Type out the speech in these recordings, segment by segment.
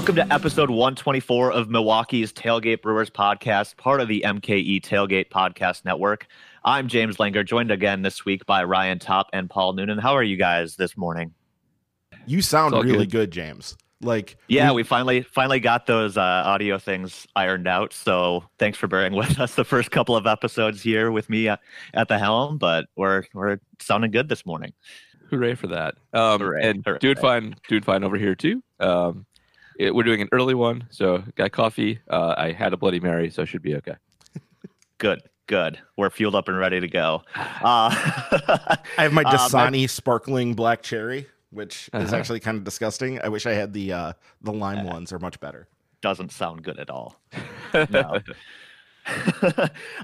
Welcome to episode 124 of Milwaukee's Tailgate Brewers podcast, part of the MKE Tailgate Podcast Network. I'm James Langer, joined again this week by Ryan Top and Paul Noonan. How are you guys this morning? You sound really good. good. James. Like yeah, we, we, finally finally got those uh, audio things ironed out. So thanks for bearing with us the first couple of episodes here with me uh, at the helm, but we're we're sounding good this morning. Hooray for that! Um, Hooray. And Hooray. doing fine, doing fine over here too. Um, it, we're doing an early one, so got coffee. Uh, I had a Bloody Mary, so I should be okay. good, good. We're fueled up and ready to go. Uh, I have my uh, Dasani sparkling black cherry, which uh-huh. is actually kind of disgusting. I wish I had the uh, the lime ones; are much better. Doesn't sound good at all. No.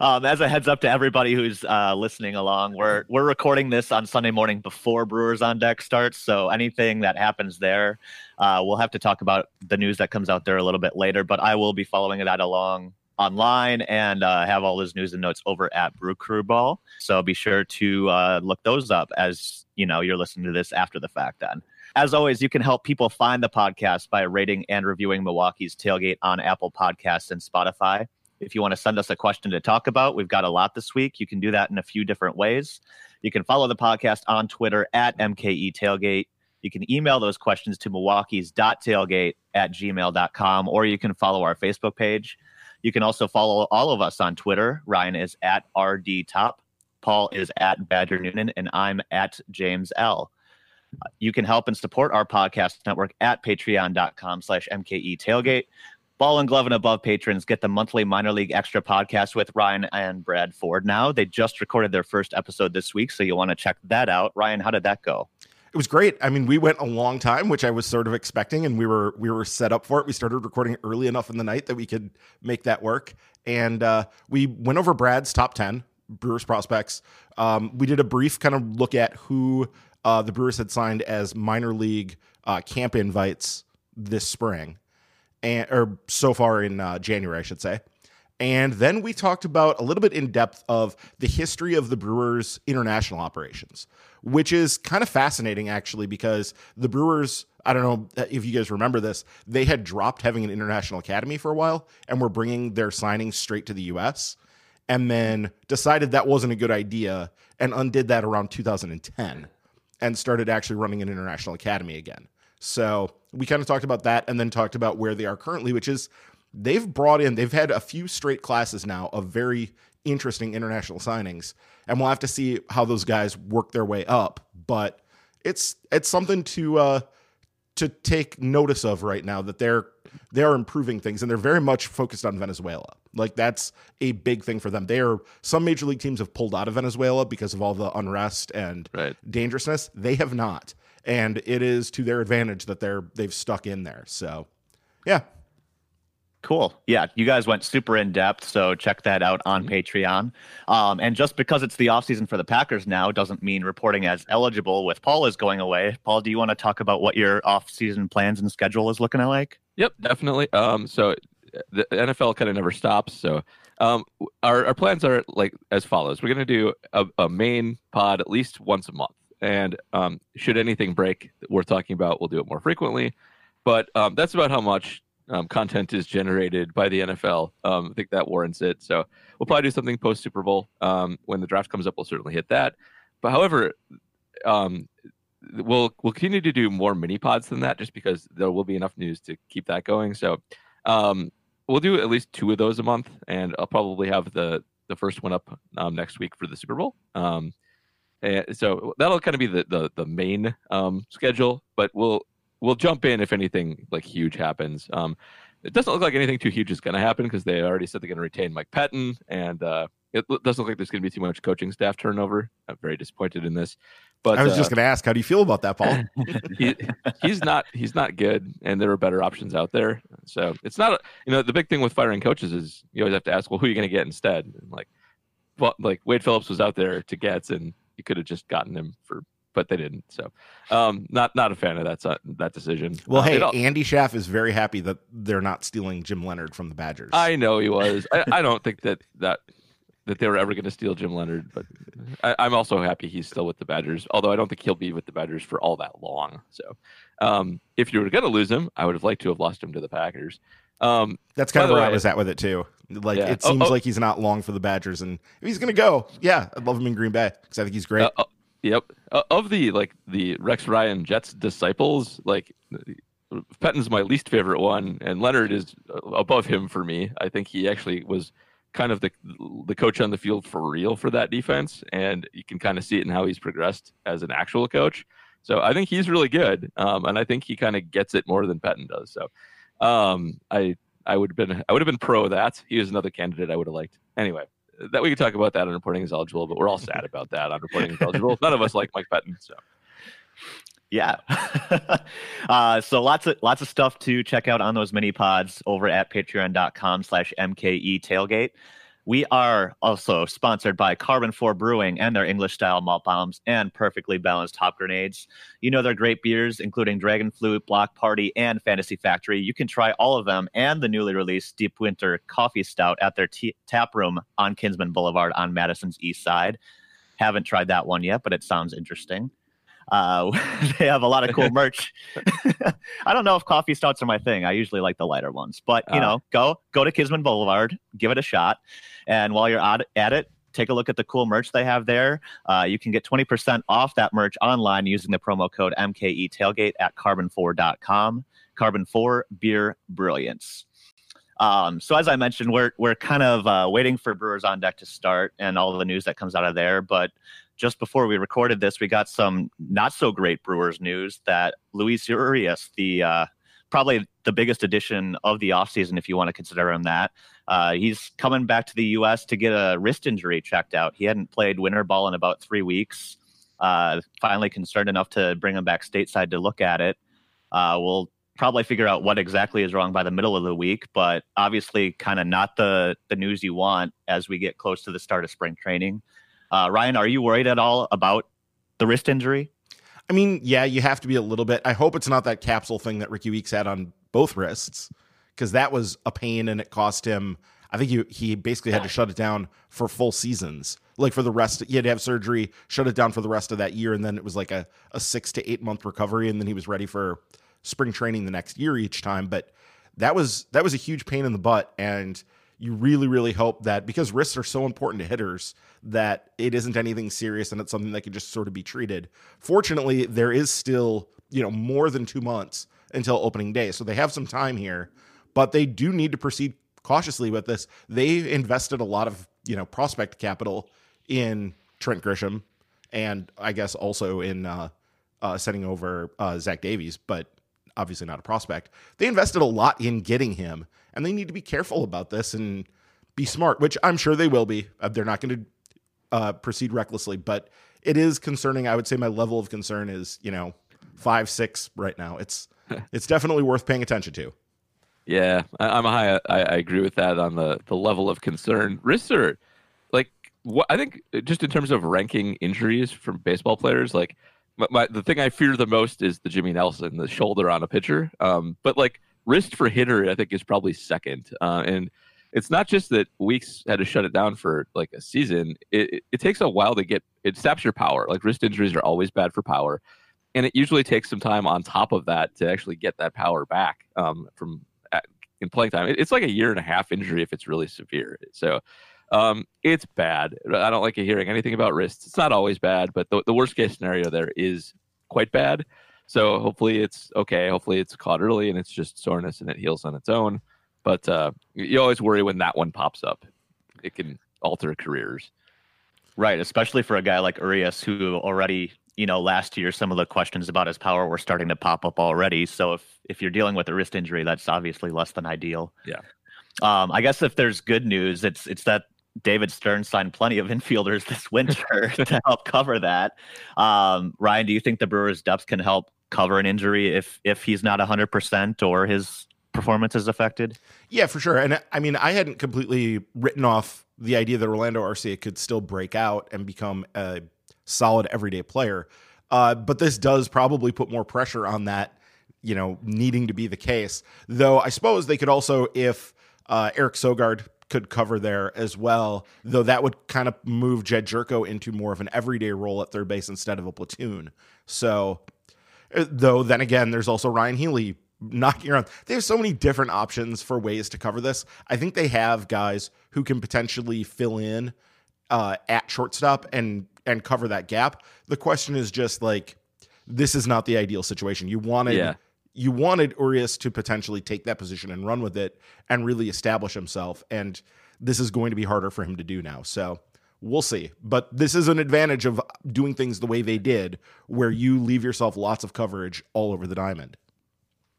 um, as a heads up to everybody who's uh, listening along, we're we're recording this on Sunday morning before Brewers on Deck starts. So anything that happens there, uh, we'll have to talk about the news that comes out there a little bit later. But I will be following that along online and uh, have all those news and notes over at Brew Crew Ball. So be sure to uh, look those up as you know you're listening to this after the fact. Then. As always, you can help people find the podcast by rating and reviewing Milwaukee's Tailgate on Apple Podcasts and Spotify. If you want to send us a question to talk about, we've got a lot this week. You can do that in a few different ways. You can follow the podcast on Twitter at MKE Tailgate. You can email those questions to milwaukee's.tailgate at gmail.com, or you can follow our Facebook page. You can also follow all of us on Twitter. Ryan is at RDTop, Paul is at Badger Noonan, and I'm at James L. You can help and support our podcast network at patreon.com slash MKE Tailgate. Ball and Glove and Above patrons get the monthly minor league extra podcast with Ryan and Brad Ford now. They just recorded their first episode this week, so you'll want to check that out. Ryan, how did that go? It was great. I mean, we went a long time, which I was sort of expecting, and we were we were set up for it. We started recording early enough in the night that we could make that work, and uh, we went over Brad's top ten Brewers prospects. Um, we did a brief kind of look at who uh, the Brewers had signed as minor league uh, camp invites this spring and or so far in uh, January, I should say. And then we talked about a little bit in depth of the history of the Brewers' international operations, which is kind of fascinating actually, because the Brewers, I don't know if you guys remember this, they had dropped having an international academy for a while and were bringing their signings straight to the US and then decided that wasn't a good idea and undid that around 2010 and started actually running an international academy again. So we kind of talked about that and then talked about where they are currently, which is they've brought in, they've had a few straight classes now of very interesting international signings. And we'll have to see how those guys work their way up. But it's it's something to uh to take notice of right now that they're they are improving things and they're very much focused on Venezuela. Like that's a big thing for them. They are some major league teams have pulled out of Venezuela because of all the unrest and right. dangerousness. They have not and it is to their advantage that they're they've stuck in there. So, yeah. Cool. Yeah, you guys went super in depth, so check that out on mm-hmm. Patreon. Um, and just because it's the offseason for the Packers now doesn't mean reporting as eligible with Paul is going away. Paul, do you want to talk about what your offseason plans and schedule is looking like? Yep, definitely. Um, so the NFL kind of never stops. So um, our, our plans are like as follows. We're going to do a, a main pod at least once a month. And um, should anything break worth talking about, we'll do it more frequently. But um, that's about how much um, content is generated by the NFL. Um, I think that warrants it. So we'll probably do something post Super Bowl. Um, when the draft comes up, we'll certainly hit that. But however, um, we'll we'll continue to do more mini pods than that, just because there will be enough news to keep that going. So we'll do at least two of those a month, and I'll probably have the the first one up next week for the Super Bowl. Um, and so that'll kind of be the the, the main um, schedule, but we'll we'll jump in if anything like huge happens. Um, it doesn't look like anything too huge is going to happen because they already said they're going to retain Mike Pettine, and uh, it doesn't look like there's going to be too much coaching staff turnover. I'm very disappointed in this. But I was uh, just going to ask, how do you feel about that, Paul? he, he's not he's not good, and there are better options out there. So it's not a, you know the big thing with firing coaches is you always have to ask, well, who are you going to get instead? And like, well, like Wade Phillips was out there to get, and you could have just gotten him for but they didn't. So, um, not not a fan of that uh, that decision. Well, uh, hey, Andy Schaff is very happy that they're not stealing Jim Leonhard from the Badgers. I know he was. I, I don't think that that that they were ever going to steal Jim Leonhard, but I, am also happy he's still with the Badgers. Although I don't think he'll be with the Badgers for all that long. So, um, if you were going to lose him, I would have liked to have lost him to the Packers. Um, That's kind of where way, I was at with it too. Like yeah. it seems oh, oh. like he's not long for the Badgers, and if he's going to go, yeah, I'd love him in Green Bay because I think he's great. Uh, uh, yep. Uh, of the like the Rex Ryan Jets disciples, like Pettine's my least favorite one, and Leonhard is above him for me. I think he actually was kind of the the coach on the field for real for that defense, and you can kind of see it in how he's progressed as an actual coach. So I think he's really good, um, and I think he kind of gets it more than Pettine does. So um, I I would have been I would have been pro that. He was another candidate I would have liked. Anyway, that we could talk about that on reporting is eligible, but we're all sad about that on reporting is eligible. None of us like Mike Pettine, so. Yeah. uh, so lots of lots of stuff to check out on those mini pods over at patreon.com slash MKE tailgate. We are also sponsored by Karben4 Brewing and their English style malt bombs and perfectly balanced hop grenades. You know their great beers, including Dragon Flute, Block Party, and Fantasy Factory. You can try all of them and the newly released Deep Winter Coffee Stout at their t- tap room on Kinsman Boulevard on Madison's east side. Haven't tried that one yet, but it sounds interesting. Uh, they have a lot of cool merch. I don't know if coffee stouts are my thing. I usually like the lighter ones, but you uh, know, go go to Kinsman Boulevard, give it a shot, and while you're at, at it, take a look at the cool merch they have there. Uh, you can get 20% off that merch online using the promo code MKE Tailgate at karben4.com. Carbon 4 Beer Brilliance. Um, so as I mentioned, we're we're kind of uh, waiting for Brewers on Deck to start and all the news that comes out of there. But just before we recorded this, we got some not so great Brewers news that Luis Urias, the uh, probably the biggest addition of the offseason, if you want to consider him that, uh, he's coming back to the U.S. to get a wrist injury checked out. He hadn't played winter ball in about three weeks. Uh, finally, concerned enough to bring him back stateside to look at it. Uh, we'll probably figure out what exactly is wrong by the middle of the week, but obviously, kind of not the the news you want as we get close to the start of spring training. Uh, Ryan, are you worried at all about the wrist injury? I mean, yeah, you have to be a little bit. I hope it's not that capsule thing that Rickie Weeks had on both wrists, because that was a pain and it cost him. I think he he basically had to shut it down for full seasons. Like for the rest, he had to have surgery, shut it down for the rest of that year, and then it was like a, a six to eight month recovery, and then he was ready for spring training the next year each time. But that was that was a huge pain in the butt, and you really, really hope that because wrists are so important to hitters that it isn't anything serious and it's something that can just sort of be treated. Fortunately, there is still, you know, more than two months until opening day. So they have some time here, but they do need to proceed cautiously with this. They invested a lot of, you know, prospect capital in Trent Grisham and I guess also in uh, uh, setting over uh, Zach Davies, but obviously not a prospect. They invested a lot in getting him and they need to be careful about this and be smart, which I'm sure they will be. Uh, they're not going to uh, proceed recklessly, but it is concerning. I would say my level of concern is, you know, five, six right now. It's it's definitely worth paying attention to. Yeah, I, am high. I, I, agree with that on the the level of concern. Wrists are like what I think just in terms of ranking injuries from baseball players, like my, my, the thing I fear the most is the Jimmy Nelson, the shoulder on a pitcher. Um, but like wrist for hitter, I think is probably second. Uh, and it's not just that Weeks had to shut it down for like a season. It, it, it takes a while to get it saps your power. Like wrist injuries are always bad for power, and it usually takes some time on top of that to actually get that power back um, from in playing time. It, it's like a year and a half injury if it's really severe. So. Um, it's bad. I don't like hearing anything about wrists. It's not always bad, but the, the worst case scenario there is quite bad. So hopefully it's okay. Hopefully it's caught early and it's just soreness and it heals on its own. But uh, you always worry when that one pops up. It can alter careers. Right, especially for a guy like Urias who already, you know, last year some of the questions about his power were starting to pop up already. So if if you're dealing with a wrist injury, that's obviously less than ideal. Yeah. Um, I guess if there's good news, it's it's that David Stearns signed plenty of infielders this winter to help cover that. Um, Ryan, do you think the Brewers' depth can help cover an injury if if he's not 100% or his performance is affected? Yeah, for sure. And I mean, I hadn't completely written off the idea that Orlando Arcia could still break out and become a solid everyday player. Uh, but this does probably put more pressure on that, you know, needing to be the case. Though I suppose they could also, if uh, Eric Sogard could cover there as well. Though that would kind of move Jedd Gyorko into more of an everyday role at third base instead of a platoon. So, uh, though then again, there's also Ryan Healy knocking around. They have so many different options for ways to cover this. I think they have guys who can potentially fill in uh, at shortstop and and cover that gap. The question is just like this is not the ideal situation. You wanted Yeah. You wanted Urias to potentially take that position and run with it and really establish himself. And this is going to be harder for him to do now. So we'll see. But this is an advantage of doing things the way they did, where you leave yourself lots of coverage all over the diamond.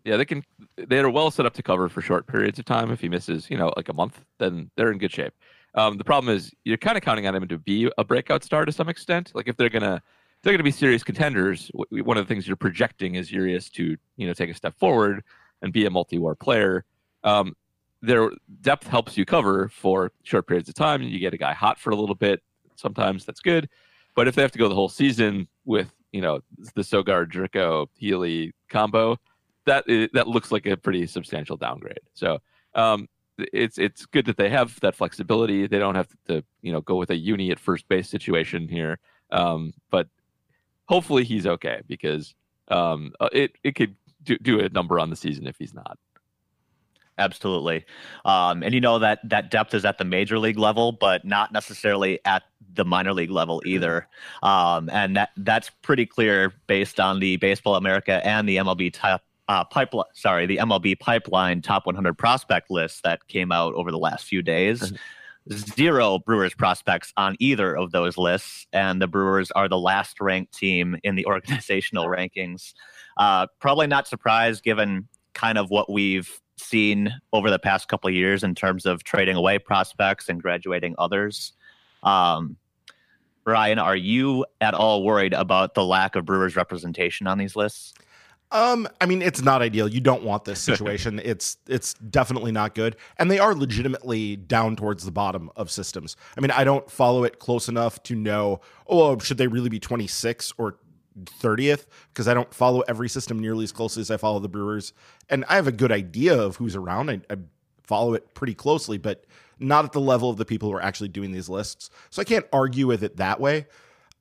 Yeah, they can. They're well set up to cover for short periods of time. If he misses, you know, like a month, then they're in good shape. Um, the problem is you're kind of counting on him to be a breakout star to some extent. Like if they're gonna they're gonna be serious contenders, one of the things you're projecting is Urias to you know take a step forward and be a multi-WAR player. Um, their depth helps you cover for short periods of time. You get a guy hot for a little bit. Sometimes that's good, but if they have to go the whole season with you know the Sogard, Gyorko, Healy combo, that that looks like a pretty substantial downgrade. So um, it's it's good that they have that flexibility. They don't have to you know go with a Yuni at first base situation here. Um, but hopefully he's okay because um, uh, it it could do, do a number on the season if he's not. Absolutely. Um, and you know that that depth is at the major league level, but not necessarily at the minor league level either. Um, and that that's pretty clear based on the Baseball America and the MLB top uh, pipeline. Sorry, the MLB pipeline top 100 prospect list that came out over the last few days. Zero Brewers prospects on either of those lists, and the Brewers are the last ranked team in the organizational rankings. Uh, probably not surprised given kind of what we've seen over the past couple of years in terms of trading away prospects and graduating others. Um, Ryan, are you at all worried about the lack of Brewers representation on these lists? Um, I mean, it's not ideal. You don't want this situation. it's it's definitely not good. And they are legitimately down towards the bottom of systems. I mean, I don't follow it close enough to know, oh, should they really be 26 or 30th? Because I don't follow every system nearly as closely as I follow the Brewers. And I have a good idea of who's around. I, I follow it pretty closely, but not at the level of the people who are actually doing these lists. So I can't argue with it that way.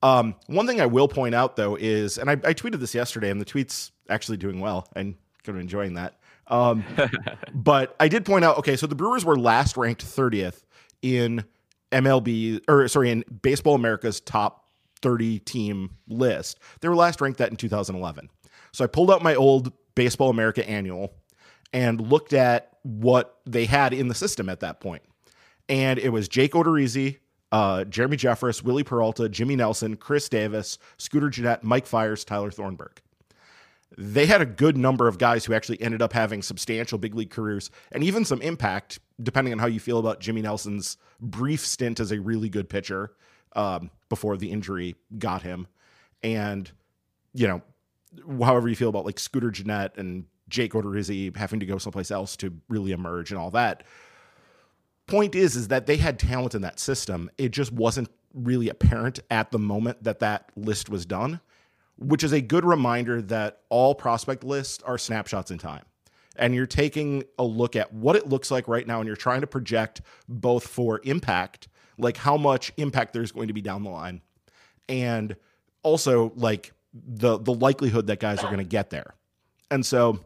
Um, one thing I will point out though is, and I, I tweeted this yesterday, and the tweet's actually doing well and kind of enjoying that. Um, but I did point out, okay, so the Brewers were last ranked 30th in MLB, or sorry, in Baseball America's top 30 team list. They were last ranked that in 2011. So I pulled out my old Baseball America annual and looked at what they had in the system at that point. And it was Jake Odorizzi, uh, Jeremy Jeffress, Wily Peralta, Jimmy Nelson, Khris Davis, Scooter Gennett, Mike Fiers, Tyler Thornburg. They had a good number of guys who actually ended up having substantial big league careers and even some impact, depending on how you feel about Jimmy Nelson's brief stint as a really good pitcher um, before the injury got him. And, you know, however you feel about like Scooter Gennett and Jake Odorizzi having to go someplace else to really emerge and all that. Point is, is that they had talent in that system. It just wasn't really apparent at the moment that that list was done, which is a good reminder that all prospect lists are snapshots in time. And you're taking a look at what it looks like right now, and you're trying to project both for impact, like how much impact there's going to be down the line, and also like the the likelihood that guys are going to get there. And so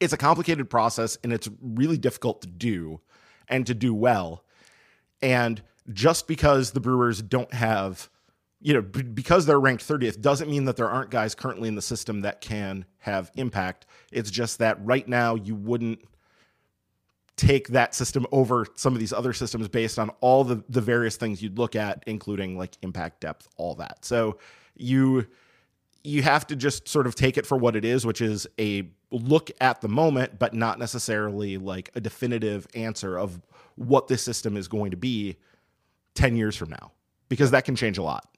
it's a complicated process and it's really difficult to do and to do well. And just because the Brewers don't have, you know, b- because they're ranked 30th doesn't mean that there aren't guys currently in the system that can have impact. It's just that right now you wouldn't take that system over some of these other systems based on all the the various things you'd look at including like impact depth all that. So you you have to just sort of take it for what it is, which is a look at the moment, but not necessarily like a definitive answer of what this system is going to be 10 years from now, because that can change a lot.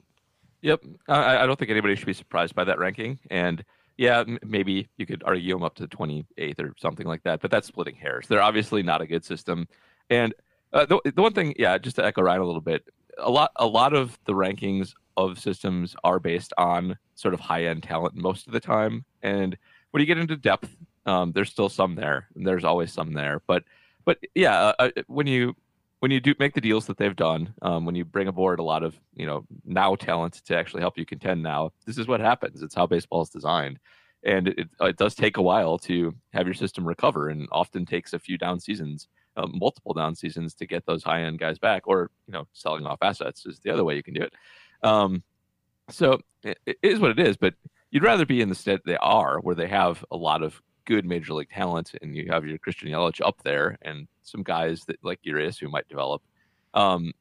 Yep, I, I don't think anybody should be surprised by that ranking. And yeah, m- maybe you could argue them up to the 28th or something like that, but that's splitting hairs. They're obviously not a good system. And uh, the, the one thing, yeah, just to echo Ryan a little bit, a lot a lot of the rankings of systems are based on sort of high end talent most of the time. And when you get into depth, um, there's still some there, and there's always some there. But but yeah, uh, uh, when you when you do make the deals that they've done, um, when you bring aboard a lot of you know now talent to actually help you contend, now this is what happens. It's how baseball is designed, and it, it does take a while to have your system recover, and often takes a few down seasons, uh, multiple down seasons to get those high end guys back, or you know selling off assets is the other way you can do it. Um, so it, it is what it is, but you'd rather be in the state they are, where they have a lot of good major league talent, and you have your Christian Yelich up there, and some guys that like Urias who might develop, um,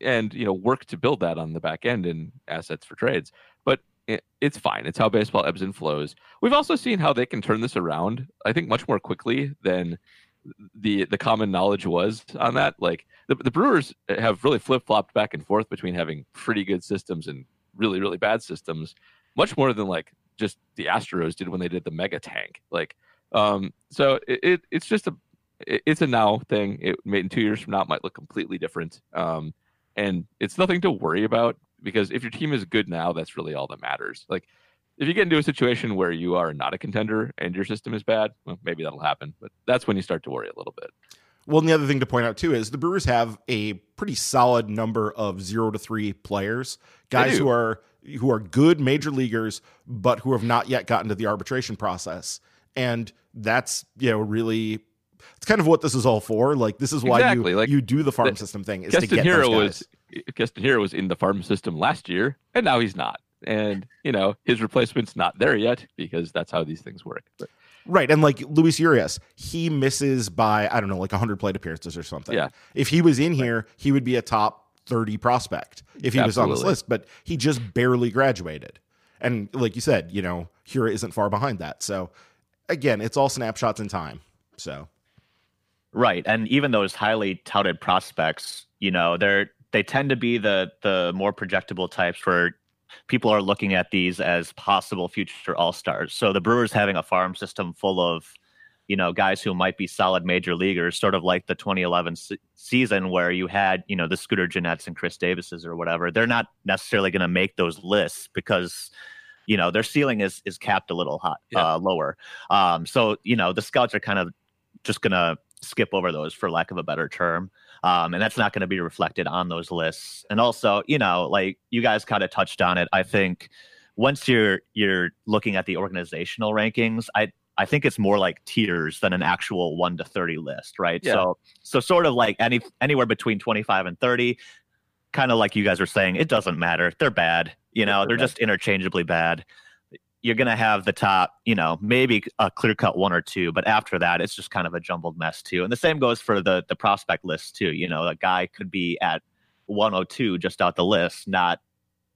and you know work to build that on the back end and assets for trades. But it, it's fine. It's how baseball ebbs and flows. We've also seen how they can turn this around. I think much more quickly than the the common knowledge was on that. Like the, the Brewers have really flip flopped back and forth between having pretty good systems and really really bad systems, much more than like just the Astros did when they did the mega tank. Like, um, so it, it it's just a it, it's a now thing. It in two years from now it might look completely different. Um, and it's nothing to worry about because if your team is good now, that's really all that matters. Like, if you get into a situation where you are not a contender and your system is bad, well, maybe that'll happen. But that's when you start to worry a little bit. Well, and the other thing to point out too is the Brewers have a pretty solid number of zero to three players, guys who are who are good major leaguers, but who have not yet gotten to the arbitration process. And that's you know really it's kind of what this is all for. Like this is why exactly. you like, you do the farm the, system thing is Keston to get Hiura was Keston Hiura was in the farm system last year, and now he's not. And you know his replacement's not there yet because that's how these things work. But, Right. And like Luis Urias, he misses by, I don't know, like 100 plate appearances or something. Yeah. If he was in here, he would be a top 30 prospect if he Absolutely. was on this list, but he just barely graduated. And like you said, you know, Hiura isn't far behind that. So again, it's all snapshots in time. So. Right. And even those highly touted prospects, you know, they're, they tend to be the the more projectable types where people are looking at these as possible future all stars. So the Brewers having a farm system full of, you know, guys who might be solid major leaguers, sort of like the 2011 se- season where you had, you know, the Scooter Gennetts and Khris Davises or whatever. They're not necessarily going to make those lists because you know their ceiling is is capped a little hot yeah. uh, lower um so you know the scouts are kind of just gonna skip over those for lack of a better term um, and that's not going to be reflected on those lists. And also, you know, like you guys kind of touched on it. I think once you're you're looking at the organizational rankings, I I think it's more like tiers than an actual one to thirty list, right? Yeah. So so sort of like any anywhere between twenty five and thirty, kind of like you guys were saying, it doesn't matter. They're bad. You know, they're, they're just interchangeably bad you're going to have the top, you know, maybe a clear cut one or two, but after that, it's just kind of a jumbled mess too. And the same goes for the the prospect list too. You know, a guy could be at 102 just out the list, not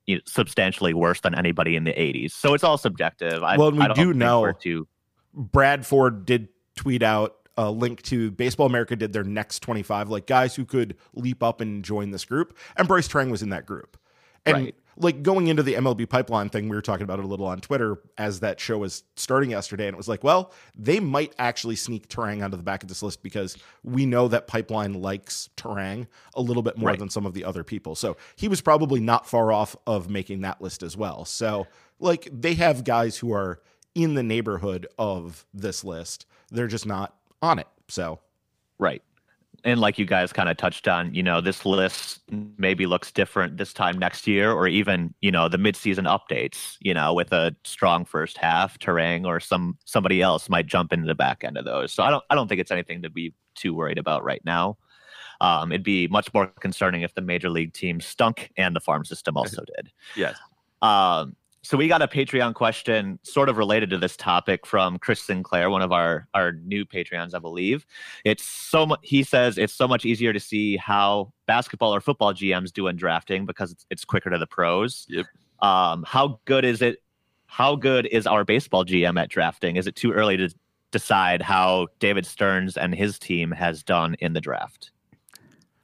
you know, substantially worse than anybody in the 80s. So it's all subjective. I, well, we do know too. Brad Ford did tweet out a link to Baseball America did their next 25, like guys who could leap up and join this group, and Brice Turang was in that group. And right like going into the MLB pipeline thing, we were talking about it a little on Twitter as that show was starting yesterday. And it was like, well, they might actually sneak Turang onto the back of this list because we know that pipeline likes Turang a little bit more right. than some of the other people. So he was probably not far off of making that list as well. So, like, they have guys who are in the neighborhood of this list, they're just not on it. So, right and like you guys kind of touched on, you know, this list maybe looks different this time next year, or even you know the midseason updates. You know, with a strong first half, Turang or some somebody else might jump into the back end of those. So I don't I don't think it's anything to be too worried about right now. Um, it'd be much more concerning if the major league team stunk and the farm system also did. Yes. Um, so we got a Patreon question sort of related to this topic from Chris Sinclair, one of our our new Patreons, I believe. It's so much. He says it's so much easier to see how basketball or football GMs do in drafting because it's, it's quicker to the pros. Yep. Um, how good is it? How good is our baseball GM at drafting? Is it too early to decide how David Stearns and his team has done in the draft?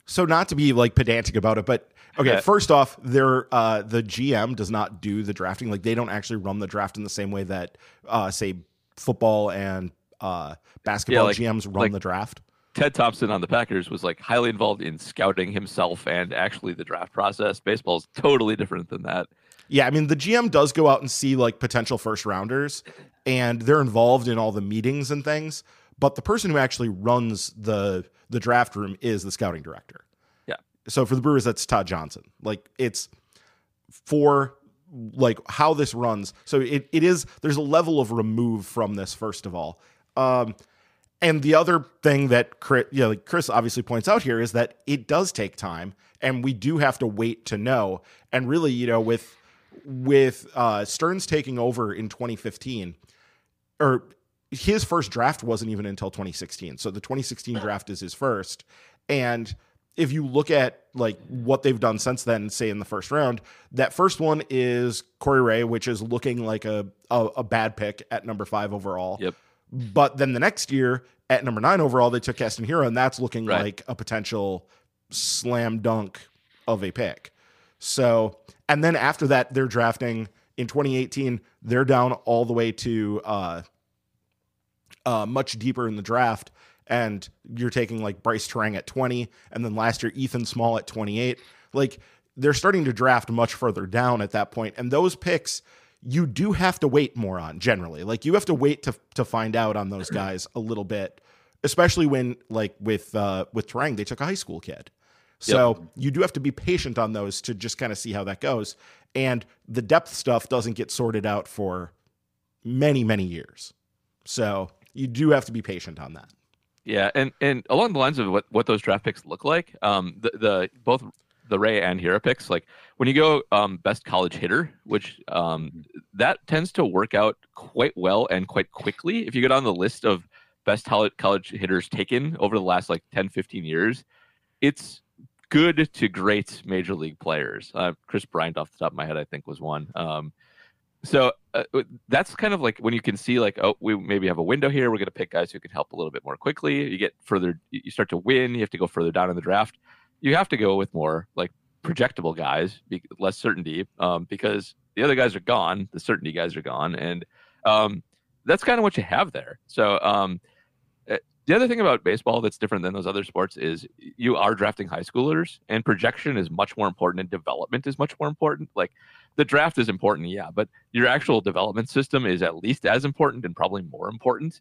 So not to be like pedantic about it, but Okay, first off, their uh, the GM does not do the drafting. Like they don't actually run the draft in the same way that uh, say football and uh, basketball yeah, like, GMs run like the draft. Ted Thompson on the Packers was like highly involved in scouting himself and actually the draft process. Baseball is totally different than that. Yeah, I mean the GM does go out and see like potential first rounders and they're involved in all the meetings and things, but the person who actually runs the the draft room is the scouting director. So for the Brewers, that's Tod Johnson. Like it's for like how this runs. So it, it is there's a level of remove from this first of all. Um, and the other thing that Chris, you know, like Chris obviously points out here is that it does take time, and we do have to wait to know. And really, you know, with with uh, Stearns taking over in 2015, or his first draft wasn't even until 2016. So the 2016 draft is his first, and if you look at like what they've done since then, say in the first round, that first one is Corey Ray, which is looking like a a, a bad pick at number five overall. Yep. But then the next year at number nine overall, they took Keston Hiura, and that's looking Right. like a potential slam dunk of a pick. So, and then after that, they're drafting in 2018. They're down all the way to uh, uh, much deeper in the draft, and you're taking like Brice Turang at 20, and then last year Ethan Small at 28. Like they're starting to draft much further down at that point, and those picks you do have to wait more on generally. Like you have to wait to to find out on those guys a little bit, especially when like with uh, with Turang they took a high school kid. So you do have to be patient on those to just kind of see how that goes. And the depth stuff doesn't get sorted out for many, many years. So you do have to be patient on that. Yeah, and and along the lines of what what those draft picks look like, um, the the both the Ray and Hiura picks, like when you go um best college hitter, which um that tends to work out quite well and quite quickly. If you go down the list of best college college hitters taken over the last like 10, 15 years, it's good to great major league players. Uh, Kris Bryant, off the top of my head, I think was one. Um, so uh, that's kind of like when you can see like oh we maybe have a window here. We're going to pick guys who can help a little bit more quickly. You get further you start to win. You have to go further down in the draft. You have to go with more like projectable guys less certainty um, because the other guys are gone. The certainty guys are gone. And um, that's kind of what you have there. So um, uh, the other thing about baseball that's different than those other sports is you are drafting high schoolers and projection is much more important and development is much more important. Like the draft is important, yeah, but your actual development system is at least as important and probably more important.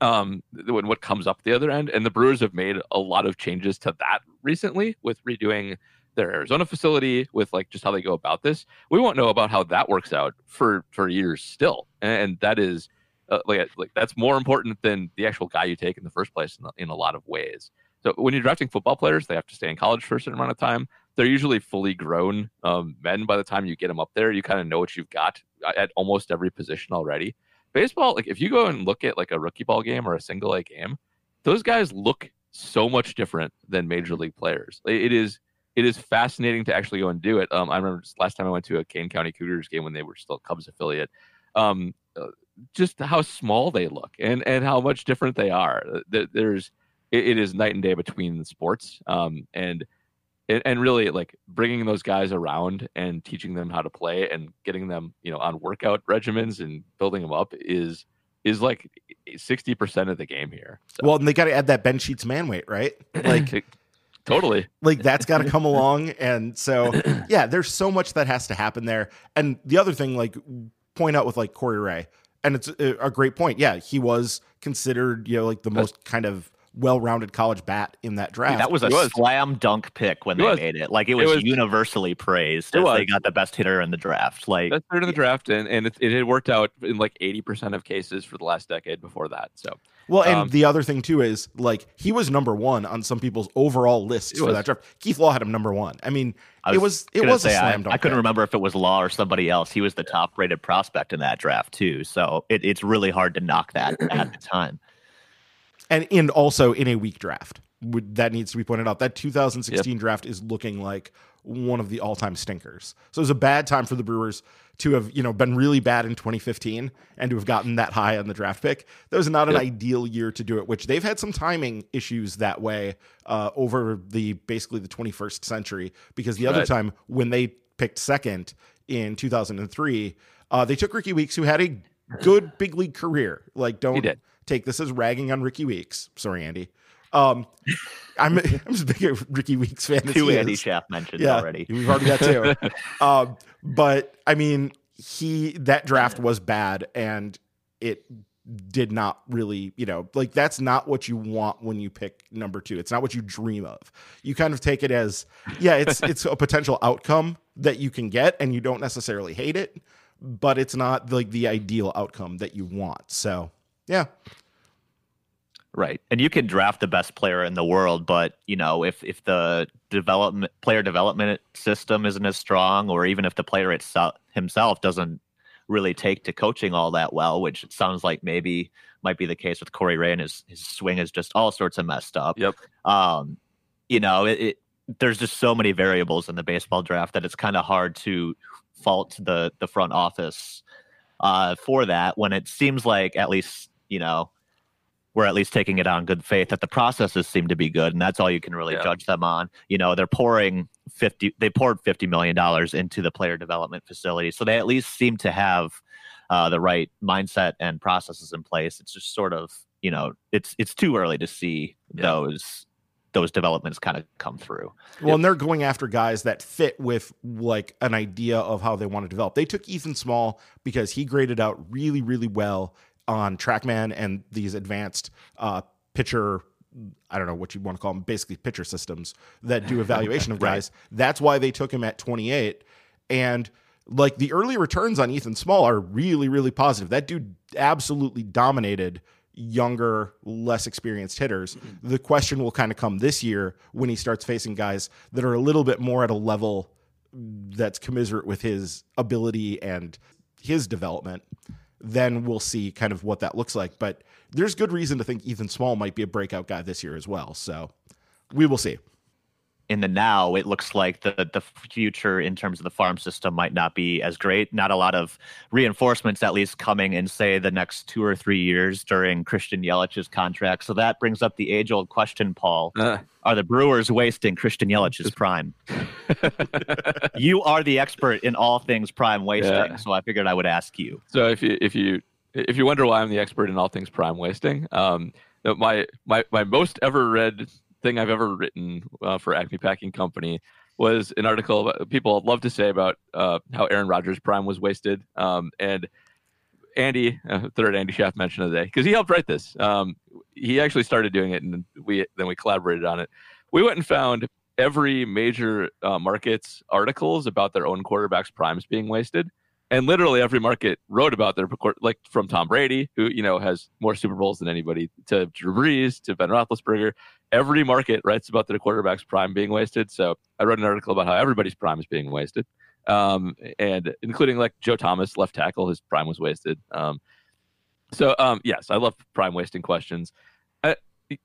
Um, when what comes up the other end, and the Brewers have made a lot of changes to that recently with redoing their Arizona facility, with like just how they go about this. We won't know about how that works out for for years still, and that is uh, like like that's more important than the actual guy you take in the first place in, in a lot of ways. So when you're drafting football players, they have to stay in college for a certain amount of time they're usually fully grown um, men by the time you get them up there. You kind of know what you've got at almost every position already. Baseball, like if you go and look at like a rookie ball game or a single A game, those guys look so much different than major league players. It is it is fascinating to actually go and do it. Um, I remember last time I went to a Kane County Cougars game when they were still Cubs affiliate. Um, uh, just how small they look and and how much different they are. There- There's it is night and day between the sports. Um, and and, and really like bringing those guys around and teaching them how to play and getting them you know on workout regimens and building them up is is like 60% of the game here so, Well, and they got to add that Ben Sheets man weight, right? Like, totally like that's got to come along. And so, yeah, there's so much that has to happen there. And the other thing, like, point out with like Corey Ray, and it's a, a great point. Yeah, he was considered, you know, like the most kind of well-rounded college bat in that draft. that was a was. slam dunk pick when It they was. made it. Like it It was, was. universally praised It as they got the best hitter in the draft. Like that's third in the draft and, and it, it had worked out in like 80% of cases for the last decade before that so Well, and Um, the other thing too is like he was number one on some people's overall lists for was. that draft. Keith Law had him number one. I mean, I it was it was a say, I- slam dunk. I, couldn't pick. remember if it was Law or somebody else. He was the top rated prospect in that draft too. So it, it's really hard to knock that at the time. And and also in a weak draft. That needs to be pointed out. That 2016 draft is looking like one of the all-time stinkers. So it was a bad time for the Brewers to have, you know, been really bad in 2015 and to have gotten that high on the draft pick. That was not an Yep. ideal year to do it, which they've had some timing issues that way uh, over the basically the 21st century because the other time when they picked second in 2003, uh, they took Rickie Weeks who had a good big league career. Like don't did. Take this as ragging on Rickie Weeks. Sorry, Andy. Um, I'm I'm as big a Rickie Weeks fan Two Andy is. Schaff mentioned Yeah, already. we've already got two. um, but I mean, he that draft was bad, and it did not really, you know, like that's not what you want when you pick number 2. It's not what you dream of. You kind of take it as yeah, it's it's a potential outcome that you can get and you don't necessarily hate it, but it's not like the ideal outcome that you want. So, yeah. Right. And you can draft the best player in the world, but you know, if if the development player development system isn't as strong or even if the player itself himself doesn't really take to coaching all that well, which it sounds like maybe might be the case with Corey Ray and his his swing is just all sorts of messed up. Yep. Um, you know, it, it there's just so many variables in the baseball draft that it's kind of hard to fault the the front office uh, for that when it seems like at least you know we're at least taking it on good faith that the processes seem to be good and that's all you can really Yeah. judge them on you know they're pouring 50 they poured 50 million dollars into the player development facility so they at least seem to have uh, the right mindset and processes in place it's just sort of you know it's it's too early to see Yeah. those those developments kind of come through Well, and they're going after guys that fit with like an idea of how they want to develop. They took Ethan Small because he graded out really, really well on TrackMan and these advanced uh, pitcher. I don't know what you want to call them, basically pitcher systems that do evaluation of Right. guys. That's why they took him at 28. And like the early returns on Ethan Small are really, really positive. That dude absolutely dominated younger, less experienced hitters. The question will kind of come this year when he starts facing guys that are a little bit more at a level that's commiserate with his ability and his development. Then we'll see kind of what that looks like. But there's good reason to think Ethan Small might be a breakout guy this year as well. So we will see. In the now, it looks like the the future in terms of the farm system might not be as great. Not a lot of reinforcements, at least coming in, say, the next two or three years during Christian Yelich's contract. So that brings up the age old question, Paul: Uh, Are the Brewers wasting Christian Yelich's prime? you are the expert in all things prime wasting, Yeah. so I figured I would ask you. So if you if you if you wonder why I'm the expert in all things prime wasting, um, my my my most ever read thing I've ever written uh, for Acme Packing Company was an article about, people love to say about uh, how Aaron Rodgers' prime was wasted, um, and Andy, uh, third Andy Schaff mention of the day, because he helped write this. Um, he actually started doing it, and we then we collaborated on it. We went and found every major uh, market's articles about their own quarterbacks' primes being wasted and literally every market wrote about their like from Tom Brady, who you know has more Super Bowls than anybody, to Drew Brees, to Ben Roethlisberger. Every market writes about their quarterback's prime being wasted. So I wrote an article about how everybody's prime is being wasted, um, and including like Joe Thomas, left tackle, his prime was wasted. Um, so um, yes, I love prime wasting questions. Uh,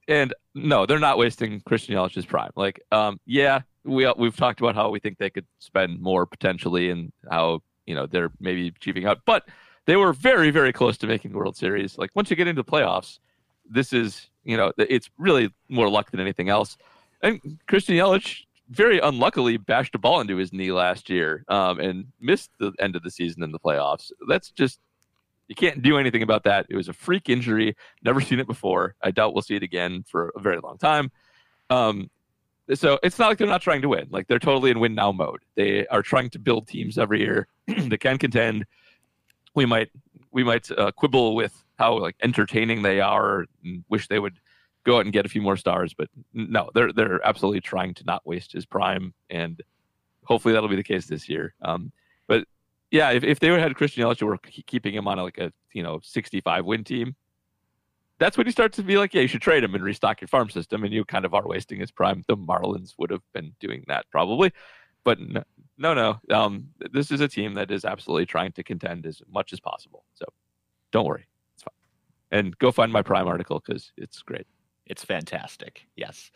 and no, they're not wasting Christian Yelich's prime. Like, um, yeah, we we've talked about how we think they could spend more potentially, and how you know they're maybe cheaping out, but they were very very close to making the World Series. Like once you get into the playoffs, this is you know it's really more luck than anything else. And Christian Yelich very unluckily bashed a ball into his knee last year um, and missed the end of the season in the playoffs. That's just you can't do anything about that. It was a freak injury. Never seen it before. I doubt we'll see it again for a very long time. Um, so it's not like they're not trying to win. Like they're totally in win now mode. They are trying to build teams every year that can contend. We might we might uh, quibble with how like entertaining they are and wish they would go out and get a few more stars, but no, they're they're absolutely trying to not waste his prime, and hopefully that'll be the case this year. Um, but yeah, if, if they had Christian Yelich, were keeping him on like a you know 65 win team, that's when you start to be like, yeah, you should trade him and restock your farm system, and you kind of are wasting his prime. The Marlins would have been doing that probably, but no, no, no. Um, this is a team that is absolutely trying to contend as much as possible. So don't worry. And go find my prime article because it's great. It's fantastic. Yes.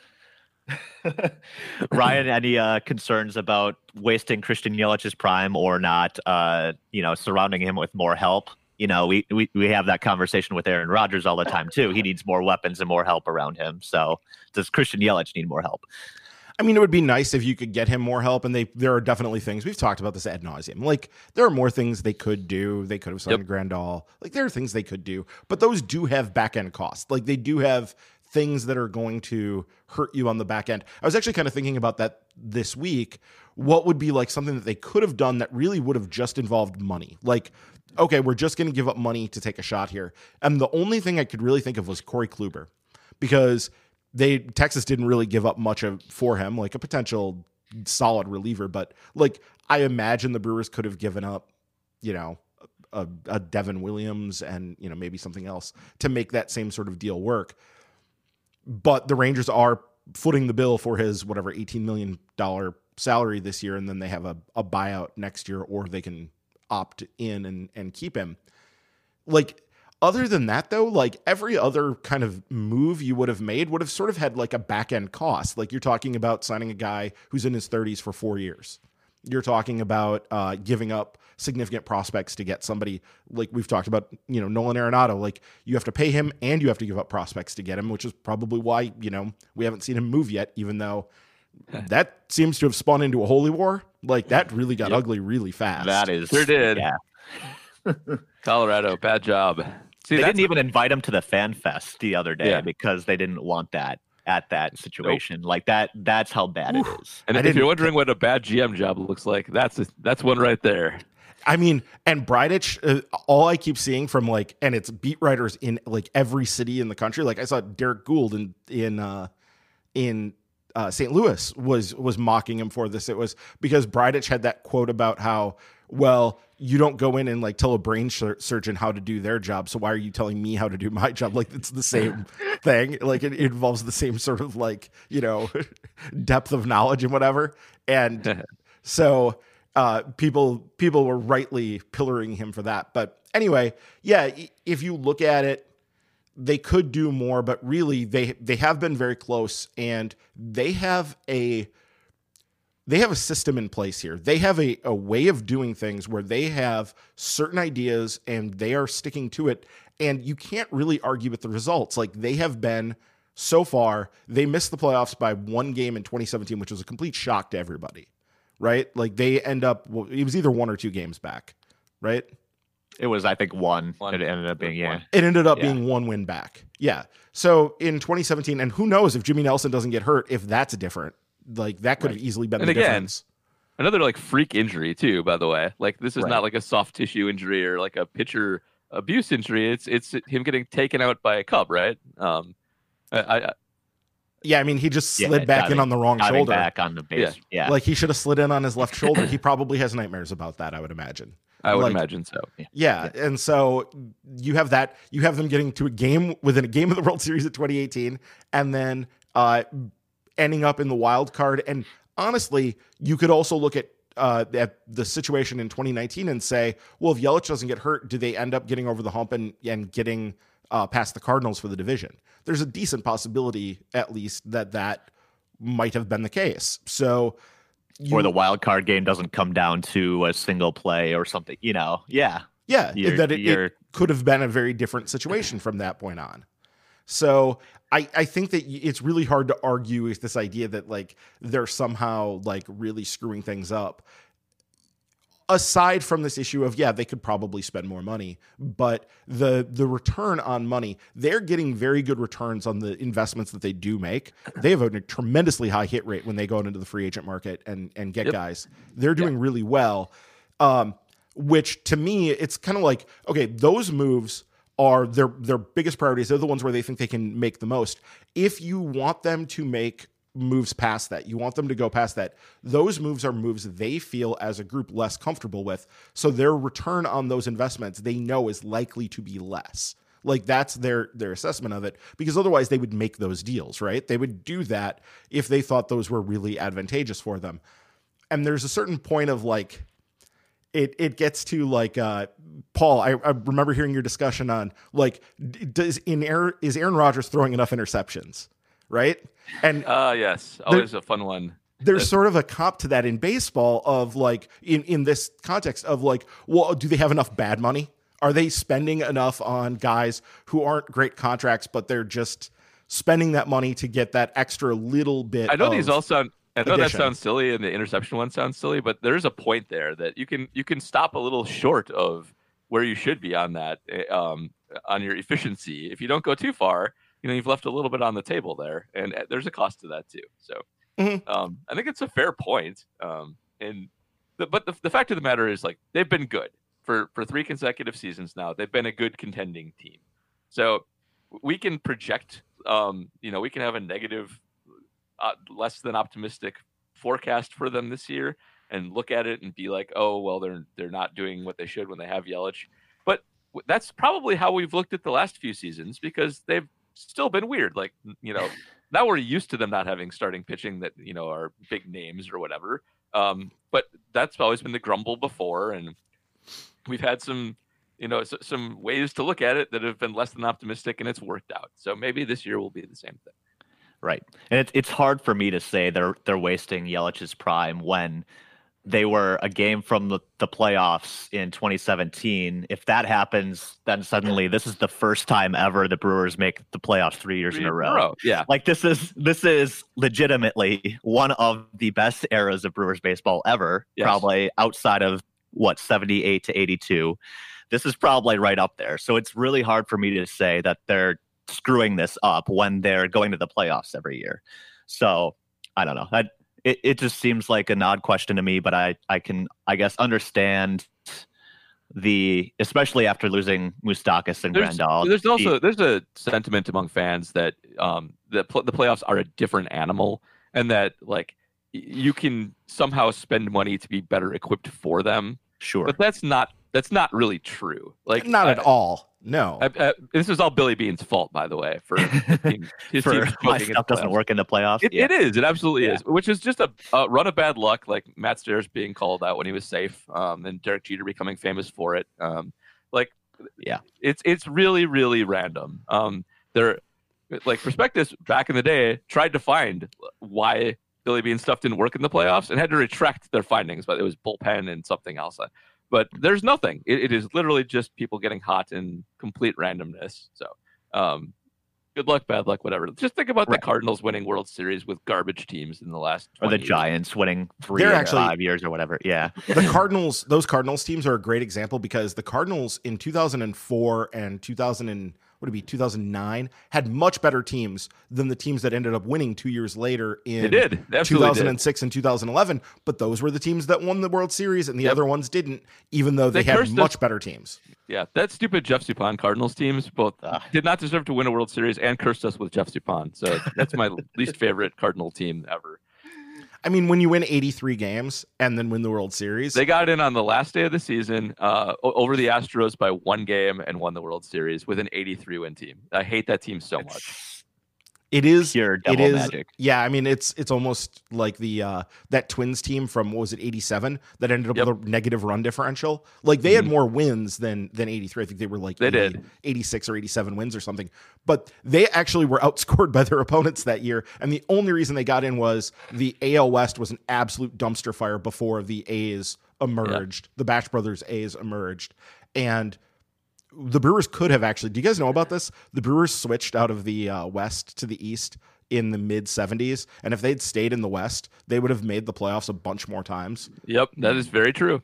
Ryan, any uh, concerns about wasting Christian Yelich's prime or not? Uh, you know, surrounding him with more help. You know, we, we we have that conversation with Aaron Rodgers all the time too. He needs more weapons and more help around him. So, does Christian Yelich need more help? I mean, it would be nice if you could get him more help. And they there are definitely things we've talked about this ad nauseum. Like there are more things they could do. They could have signed Yep. Grandal. Like there are things they could do, but those do have back end costs. Like they do have things that are going to hurt you on the back end. I was actually kind of thinking about that this week. What would be like something that they could have done that really would have just involved money? Like, okay, we're just going to give up money to take a shot here. And the only thing I could really think of was Corey Kluber because they Texas didn't really give up much of for him, like a potential solid reliever. But like I imagine the Brewers could have given up, you know, a, a Devin Williams and you know maybe something else to make that same sort of deal work. But the Rangers are footing the bill for his whatever eighteen million dollar salary this year, and then they have a, a buyout next year, or they can opt in and and keep him. Like other than that though like every other kind of move you would have made would have sort of had like a back end cost like you're talking about signing a guy who's in his 30s for four years you're talking about uh, giving up significant prospects to get somebody like we've talked about, you know, Nolan Arenado. Like you have to pay him and you have to give up prospects to get him, which is probably why you know we haven't seen him move yet, even though that seems to have spun into a holy war. Like that really got yep. ugly really fast. That is sure did. Yeah. Colorado, bad job. See, they didn't even invite him to the fan fest the other day yeah. because they didn't want that at that situation. Nope. Like that that's how bad Oof. it is. And I if you're wondering what a bad GM job looks like, that's a, that's one right there. I mean, and Bridich, uh, all I keep seeing from like, and it's beat writers in like every city in the country. Like I saw Derrick Goold in in uh, in uh, St. Louis was was mocking him for this. It was because Bridich had that quote about how well you don't go in and like tell a brain surgeon how to do their job so why are you telling me how to do my job? Like it's the same thing. Like it, it, involves the same sort of like you know depth of knowledge and whatever. And so uh people people were rightly pillaring him for that. But anyway yeah if you look at it they could do more but really they they have been very close and they have a they have a system in place here. They have a, a way of doing things where they have certain ideas and they are sticking to it. And you can't really argue with the results. Like they have been so far, they missed the playoffs by one game in 2017, which was a complete shock to everybody, right? Like they end up, well, it was either one or two games back, right? It was, I think, one. one. It ended up being, yeah. It ended up yeah. being one win back. Yeah. So in 2017, and who knows if Jimmy Nelson doesn't get hurt, if that's different like that could right. have easily been and the again, difference. Another like freak injury too, by the way. Like this is right. not like a soft tissue injury or like a pitcher abuse injury. It's it's him getting taken out by a cub, right? Um, I, I yeah, I mean, he just slid yeah, back diving, in on the wrong shoulder. Back on the base. Yeah. yeah. Like he should have slid in on his left shoulder. he probably has nightmares about that, I would imagine. I would like, imagine so. Yeah. yeah. And so you have that, you have them getting to a game within a game of the World Series of 2018, and then uh, ending up in the wild card. And honestly, you could also look at uh, at the situation in 2019 and say, well, if Yelich doesn't get hurt, do they end up getting over the hump and and getting uh, past the Cardinals for the division? There's a decent possibility, at least, that that might have been the case. So. You, or the wild card game doesn't come down to a single play or something, you know? Yeah. Yeah, that it, it could have been a very different situation from that point on. So I, I think that it's really hard to argue with this idea that like they're somehow like really screwing things up. Aside from this issue of yeah, they could probably spend more money, but the the return on money, they're getting very good returns on the investments that they do make. They have a tremendously high hit rate when they go into the free agent market and and get yep. guys. They're doing yep. really well. Um, which to me, it's kind of like okay, those moves are their their biggest priorities. They're the ones where they think they can make the most. If you want them to make moves past that, you want them to go past that. Those moves are moves they feel as a group less comfortable with. So their return on those investments they know is likely to be less. Like that's their their assessment of it because otherwise they would make those deals, right? They would do that if they thought those were really advantageous for them. And there's a certain point of like it it gets to like uh, Paul. I, I, remember hearing your discussion on like does in air is Aaron Rodgers throwing enough interceptions, right? And uh yes, always there, a fun one. There's sort of a cop to that in baseball of like in in this context of like, well, do they have enough bad money? Are they spending enough on guys who aren't great contracts, but they're just spending that money to get that extra little bit? I know of, these all sound I know that sounds silly, and the interception one sounds silly, but there's a point there that you can you can stop a little short of where you should be on that eh, um, on your efficiency. If you don't go too far, you know you've left a little bit on the table there, and uh, there's a cost to that too. So Mhm. um, I think it's a fair point. Um, and the, but the, the fact of the matter is, like they've been good for for three consecutive seasons now. They've been a good contending team. So we can project. Um, you know, we can have a negative, uh, less than optimistic forecast for them this year, and look at it and be like, oh well, they're they're not doing what they should when they have Yelich. But that's probably how we've looked at the last few seasons because they've still been weird. Like you know, now we're used to them not having starting pitching that you know are big names or whatever. Um, but that's always been the grumble before, and we've had some you know s- some ways to look at it that have been less than optimistic, and it's worked out. So maybe this year will be the same thing. Right. And it's it's hard for me to say they're they're wasting Yelich's prime when they were a game from the, the playoffs in 2017. If that happens, then suddenly this is the first time ever the Brewers make the playoffs three years Three in a row. Yeah. Like this is this is legitimately one of the best eras of Brewers baseball ever, Yes. probably outside of what 78 to 82. This is probably right up there. So it's really hard for me to say that they're screwing this up when they're going to the playoffs every year. So I don't know. I, it, it just seems like an odd question to me, but I, I can, I guess, understand the, especially after losing Moustakas and There's, Grandal. there's the- also there's a sentiment among fans that um the pl- the playoffs are a different animal, and that like you can somehow spend money to be better equipped for them, sure. but that's not that's not really true. Like Not I- at all. No. I, I, this is all Billy Beane's fault, by the way, for his for my stuff doesn't work in the playoffs. It, yeah. it is. It absolutely Yeah. is. Which is just a, a run of bad luck, like Matt Stairs being called out when he was safe, um, and Derek Jeter becoming famous for it. Um, like, Yeah. it's it's really really random. Um, there, like Prospectus back in the day tried to find why Billy Beane stuff didn't work in the playoffs and had to retract their findings, but it was bullpen and something else. But there's nothing. It, it is literally just people getting hot and complete randomness. So. Um, good luck, bad luck, whatever. Just think about Right. the Cardinals winning World Series with garbage teams in the last Or the years. Giants winning 3 They're or actually- five years or whatever. Yeah. the Cardinals, those Cardinals teams are a great example because the Cardinals in 2004 and 2000 and what would it be 2009 had much better teams than the teams that ended up winning two years later in They did. They absolutely did. 2006 and 2011. But those were the teams that won the World Series, and the Yep. other ones didn't, even though they, They had us. much better teams. Yeah, that stupid Jeff Suppan Cardinals teams both Ah. did not deserve to win a World Series and cursed us with Jeff Suppan. So that's my least favorite Cardinal team ever. I mean, when you win 83 games and then win the World Series, They got in on the last day of the season uh, over the Astros by one game and won the World Series with an 83 win team. I hate that team so much. It is pure devil is magic. yeah i mean it's it's almost like the uh that twins team from what was it 87 that ended up Yep. with a negative run differential like they had Mhm. more wins than than 83 i think they were like They 80 did. 86 or 87 wins or something but they actually were outscored by their opponents that year and the only reason they got in was the al west was an absolute dumpster fire before the a's emerged the bash brothers a's emerged and the Brewers could have actually. Do you guys know about this? The Brewers switched out of the uh, West to the East in the mid 70s, and if they'd stayed in the West, they would have made the playoffs a bunch more times. Yep, that is very true.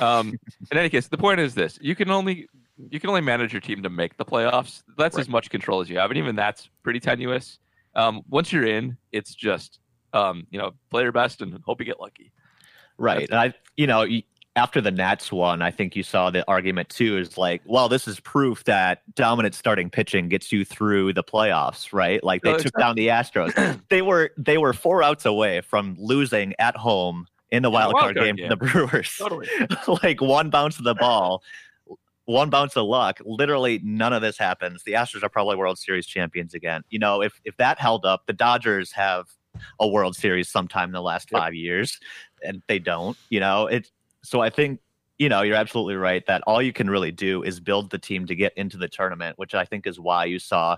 Um, in any case, the point is this: you can only you can only manage your team to make the playoffs. That's Right. as much control as you have, and even that's pretty tenuous. Um, once you're in, it's just um, you know play your best and hope you get lucky. Right. And I, you know, y- after the Nats won, I think you saw the argument too is like, well, this is proof that dominant starting pitching gets you through the playoffs, right? Like they No, took down the Astros. they were they were four outs away from losing at home in the wild wild card card game game. from the Brewers. Totally. like one bounce of the ball, one bounce of luck. Literally none of this happens. The Astros are probably World Series champions again. You know, if if that held up, the Dodgers have a World Series sometime in the last Yep. five years, and they don't. You know, it. So I think you know you're absolutely right that all you can really do is build the team to get into the tournament, which I think is why you saw.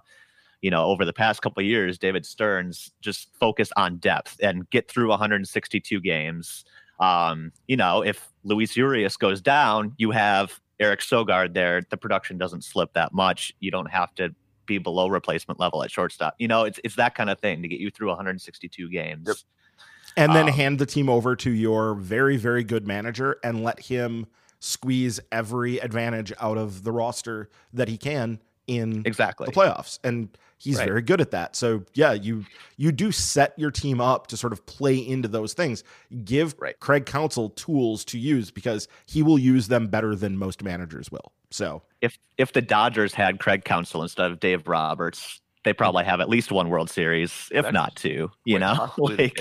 You know, over the past couple years, David Stearns just focus on depth and get through 162 games. Um, you know, if Luis Urias goes down, you have Eric Sogard there. The production doesn't slip that much. You don't have to be below replacement level at shortstop. You know, it's it's that kind of thing to get you through 162 games. And then Um, hand the team over to your very, very good manager and let him squeeze every advantage out of the roster that he can in exactly. the playoffs. And he's Right. very good at that. So yeah you you do set your team up to sort of play into those things. Give Right. craig Counsell tools to use because he will use them better than most managers will. So if if the Dodgers had Craig Counsell instead of Dave Roberts, they probably have at least one World Series, if That's not two. You know, Like-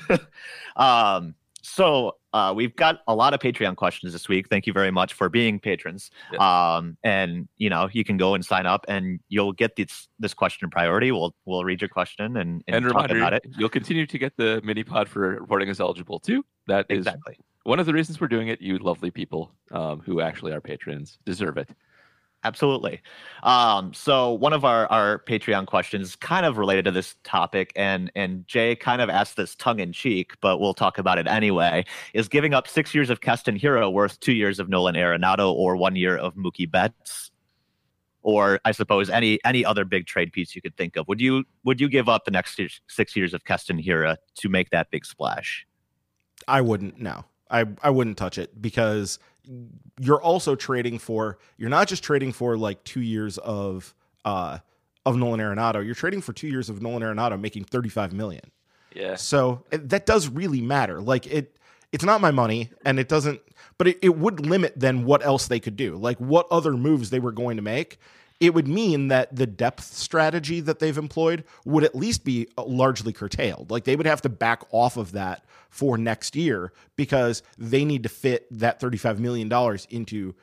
um. So uh, we've got a lot of Patreon questions this week. Thank you very much for being patrons. Yes. Um, and you know you can go and sign up, and you'll get this this question priority. We'll we'll read your question and, and, And talk reminder, about it. you'll continue to get the mini pod for reporting as eligible too. That is Exactly. one of the reasons we're doing it. You lovely people um, who actually are patrons deserve it. Absolutely. Um, so one of our, our Patreon questions kind of related to this topic, and and Jay kind of asked this tongue in cheek, but we'll talk about it anyway. Is giving up six years of Keston Hiura worth two years of Nolan Arenado or one year of Mookie Betts? Or I suppose any any other big trade piece you could think of. Would you would you give up the next six- years of Keston Hiura to make that big splash? I wouldn't. No, I I wouldn't touch it because you're also trading for. You're not just trading for like two years of uh of Nolan Arenado. You're trading for two years of Nolan Arenado making 35 million. Yeah. So it, that does really matter. Like it, it's not my money, and it doesn't. But it, it would limit then what else they could do. Like what other moves they were going to make. It would mean that the depth strategy that they've employed would at least be uh, largely curtailed. Like they would have to back off of that for next year because they need to fit that $35 million into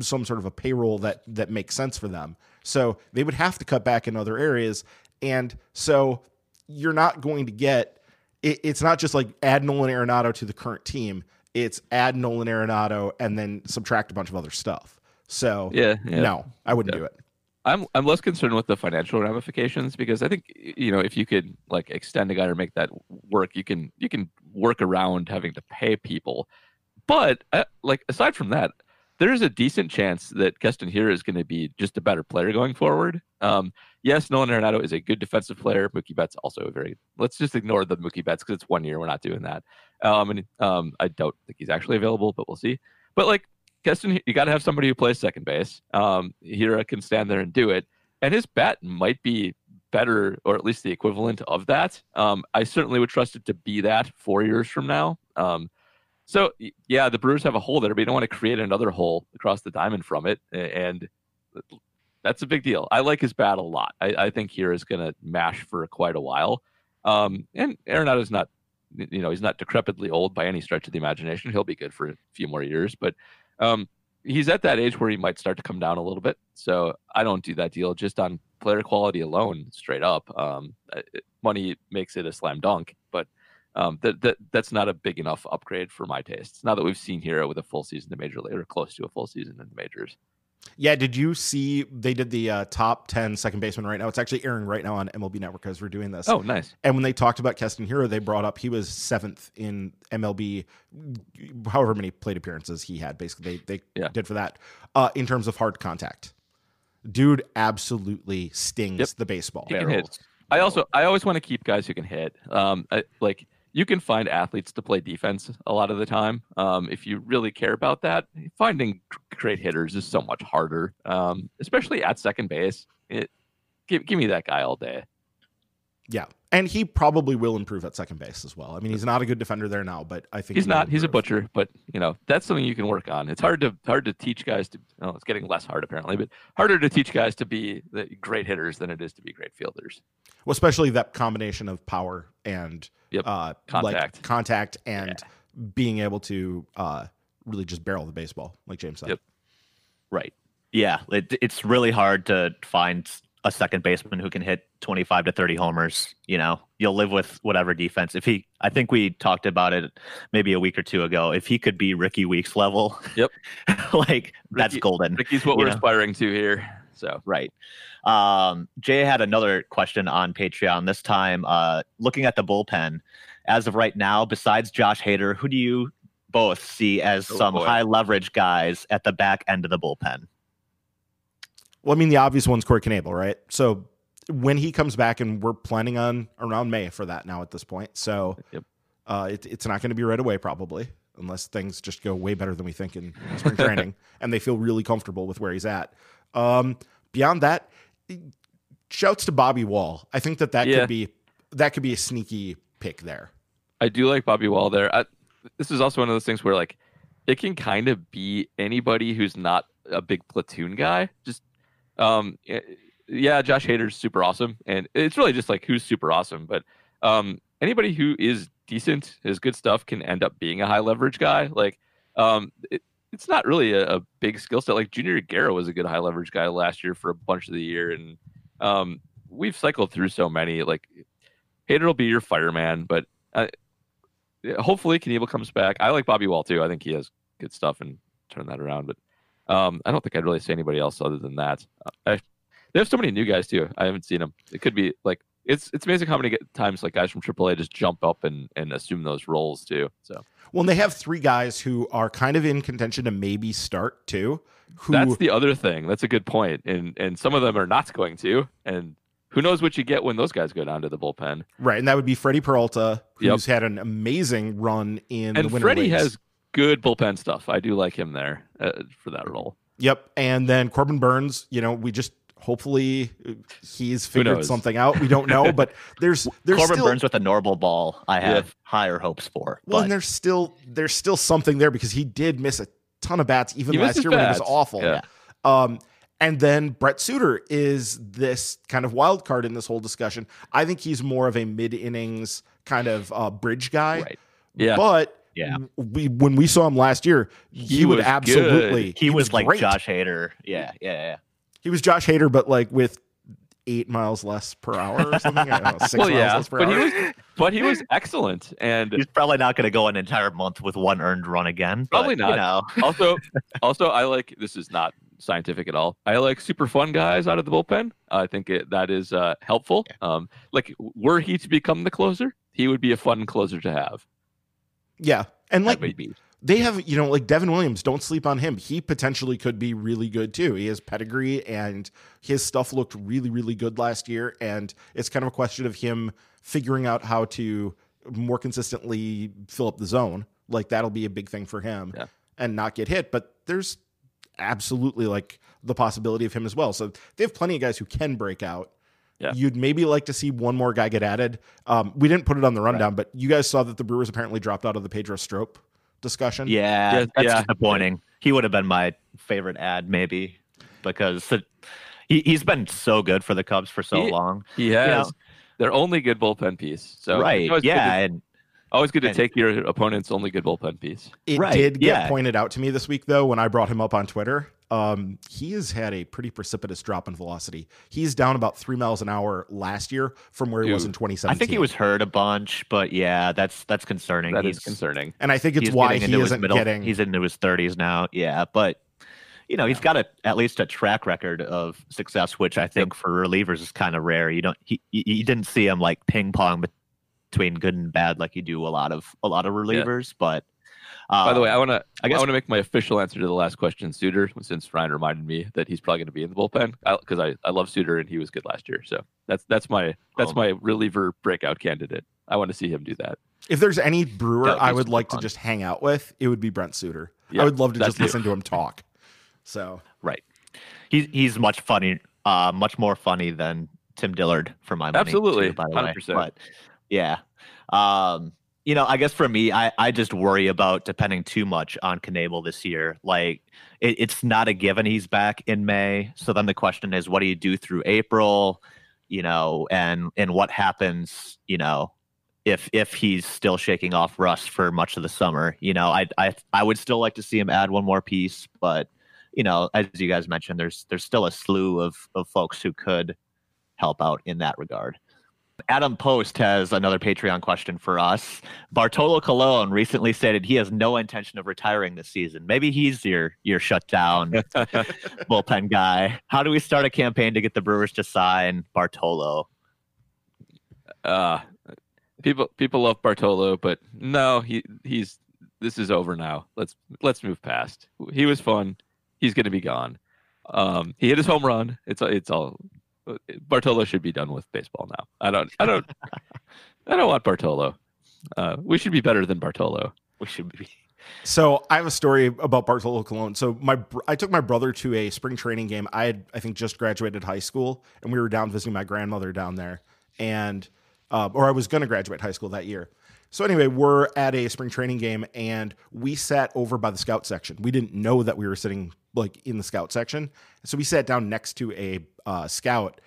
some sort of a payroll that that makes sense for them. So they would have to cut back in other areas. And so you're not going to get it, it's not just like add Nolan Arenado to the current team. It's add Nolan Arenado and then subtract a bunch of other stuff. So Yeah. yeah. no, I wouldn't Yeah. do it. I'm I'm less concerned with the financial ramifications because I think you know if you could like extend a guy or make that work, you can you can work around having to pay people. But uh, like aside from that, there is a decent chance that Keston Hiura is going to be just a better player going forward. Um, yes, Nolan Arenado is a good defensive player. Mookie Betts also a very. Let's just ignore the Mookie Betts because it's one year. We're not doing that. Um, and um, I don't think he's actually available, but we'll see. But like Keston, you got to have somebody who plays second base. Um, Hiura can stand there and do it, and his bat might be better, or at least the equivalent of that. Um, I certainly would trust it to be that four years from now. Um, so yeah, the Brewers have a hole there, but you don't want to create another hole across the diamond from it, and that's a big deal. I like his bat a lot. I, I think Hiura is going to mash for quite a while. Um, and Arenado's not, you know, he's not decrepitly old by any stretch of the imagination. He'll be good for a few more years, but um, he's at that age where he might start to come down a little bit. So I don't do that deal just on player quality alone, straight up. Um, money makes it a slam dunk, but um, that, that that's not a big enough upgrade for my tastes. Now that we've seen Hiura with a full season in the major league or close to a full season in the majors. Yeah, did you see they did the uh, top 10 second baseman right now? It's actually airing right now on MLB Network as we're doing this. Oh, nice. And when they talked about Keston Hiura, they brought up he was seventh in MLB, however many plate appearances he had. Basically, they, they Yeah. did for that uh, in terms of hard contact. Dude absolutely stings Yep. the baseball. He can hit. I also I always want to keep guys who can hit. Um, I, like you can find athletes to play defense a lot of the time. Um, if you really care about that, finding great hitters is so much harder. Um, especially at second base. It give give me that guy all day. Yeah. And he probably will improve at second base as well. I mean, he's not a good defender there now, but I think He's he not. He's a butcher, but you know that's something you can work on. It's hard to hard to teach guys to. Oh, it's getting less hard apparently, but harder to teach guys to be the great hitters than it is to be great fielders. Well, especially that combination of power and Yep. uh, Contact. like contact and being able to uh, really just barrel the baseball, like James said. Yep. Right. Yeah, it, it's really hard to find a second baseman who can hit 25 to 30 homers. You know, you'll live with whatever defense. If he, I think we talked about it maybe a week or two ago. If he could be Rickie Weeks level, Yep. like that's golden. Rickie's what we're know. aspiring to here. So Right. Um, Jay had another question on Patreon. This time, uh, looking at the bullpen, as of right now, besides Josh Hader, who do you both see as Oh, some boy. high leverage guys at the back end of the bullpen? Well, I mean, the obvious one's Corey Knebel, right? So when he comes back, and we're planning on around May for that now at this point. So Yep. uh, it, it's not going to be right away, probably, unless things just go way better than we think in spring training and they feel really comfortable with where he's at. Um, beyond that, shouts to Bobby Wahl. I think that that Yeah. could be that could be a sneaky pick there. I do like Bobby Wahl there. I, this is also one of those things where like it can kind of be anybody who's not a big platoon guy. Just um eh, yeah, Josh Hader's super awesome and it's really just like who's super awesome, but um anybody who is decent, is good stuff can end up being a high leverage guy. Like um it, it's not really a, a big skill set. Like Junior Guerra was a good high leverage guy last year for a bunch of the year and um we've cycled through so many like Hader will be your fireman, but uh, hopefully Knebel comes back. I like Bobby Wahl too. I think he has good stuff and turn that around. But um, I don't think I'd really say anybody else other than that. Uh, I, they have so many new guys too. I haven't seen them. It could be like it's it's amazing how many times like guys from AAA just jump up and and assume those roles too. So Well, and they have three guys who are kind of in contention to maybe start too. Who that's the other thing. That's a good point. And and some of them are not going to. And who knows what you get when those guys go down to the bullpen. right, and that would be Freddy Peralta, Yep. who's had an amazing run in the And winter Freddy leagues. has good bullpen stuff. I do like him there uh, for that role. Yep, and then Corbin Burnes. You know, we just hopefully uh, he's figured something out. We don't know, but there's there's Corbin still, Burnes with a normal ball. I Yeah. have higher hopes for. Well, but and there's still there's still something there because he did miss a ton of bats even He last misses year when it was awful. Yeah. Um, and then Brent Suter is this kind of wild card in this whole discussion. I think he's more of a mid innings kind of uh, bridge guy. right. Yeah. But Yeah. we when we saw him last year, he, He would absolutely. He, was, like great. Josh Hader. Yeah, yeah, yeah. He was Josh Hader, but like with eight miles less per hour or something. I don't know, six well, miles yeah, less per but he was, but he was excellent, and He's probably not going to go an entire month with one earned run again. but, Probably not. You know, also, also I like this is not scientific at all. I like super fun guys out of the bullpen. I think it, that is uh, helpful. Um, like were he to become the closer, he would be a fun closer to have. yeah, and like That would be they have you know like Devin Williams don't sleep on him he potentially could be really good too he has pedigree and his stuff looked really really good last year and it's kind of a question of him figuring out how to more consistently fill up the zone like that'll be a big thing for him Yeah. and not get hit but there's absolutely like the possibility of him as well so they have plenty of guys who can break out Yeah. You'd maybe like to see one more guy get added. Um, we didn't put it on the rundown, but you guys saw that the Brewers apparently dropped out of the Pedro Strop discussion. yeah, Yeah, that's yeah. disappointing. He would have been my favorite ad, maybe, because it, he he's been so good for the Cubs for so He- long. he has know- their only good bullpen piece. So right? always good Yeah, to- and always good to and- take your opponent's only good bullpen piece. It Right, did get yeah. pointed out to me this week, though, when I brought him up on Twitter. Um, he has had a pretty precipitous drop in velocity. He's down about three miles an hour last year from where he was in 2017. I think he was hurt a bunch, but yeah, that's that's concerning. That he's, is concerning. and I think it's he's why getting he into his isn't middle. getting. He's into his thirties now. Yeah, but you know he's got a at least a track record of success, which I think for relievers is kind of rare. You don't he you you didn't see him like ping pong between good and bad like you do a lot of a lot of relievers. But uh, By the way, I want to I I, want to make my official answer to the last question, Suter, since Ryan reminded me that he's probably going to be in the bullpen because I, I, love Suter and he was good last year. So that's that's my that's Oh. my reliever breakout candidate. I want to see him do that. if there's any brewer That I would super like to just hang out with, it would be Brent Suter. Yeah, I would love to just too. listen to him talk. So right, he's he's much funny, uh, much more funny than Tim Dillard for my money. Absolutely, too, by the way. 100%. But yeah, um, you know, I guess for me, I I just worry about depending too much on Knebel this year. Like it, it's not a given he's back in May. So then the question is, what do you do through April? You know, and and what happens? You know, if if he's still shaking off rust for much of the summer. You know, I I I would still like to see him add one more piece, but you know, as you guys mentioned, there's there's still a slew of of folks who could help out in that regard. Adam Post has another Patreon question for us. Bartolo Colon recently stated he has no intention of retiring this season. Maybe he's your your shutdown bullpen guy. How do we start a campaign to get the Brewers to sign Bartolo? uh, people people love Bartolo, but no, he he's this is over now. Let's let's move past. He was fun. He's going to be gone. Um, he hit his home run. It's it's all. Bartolo should be done with baseball now. I don't I don't I don't want Bartolo. Uh, we should be better than Bartolo. We should be so I have a story about Bartolo Colon. So my I took my brother to a spring training game. I had I think just graduated high school, and we were down visiting my grandmother down there, and uh, or I was going to graduate high school that year. So anyway, we're at a spring training game, and we sat over by the scout section. We didn't know that we were sitting like in the scout section, so we sat down next to a uh, scout,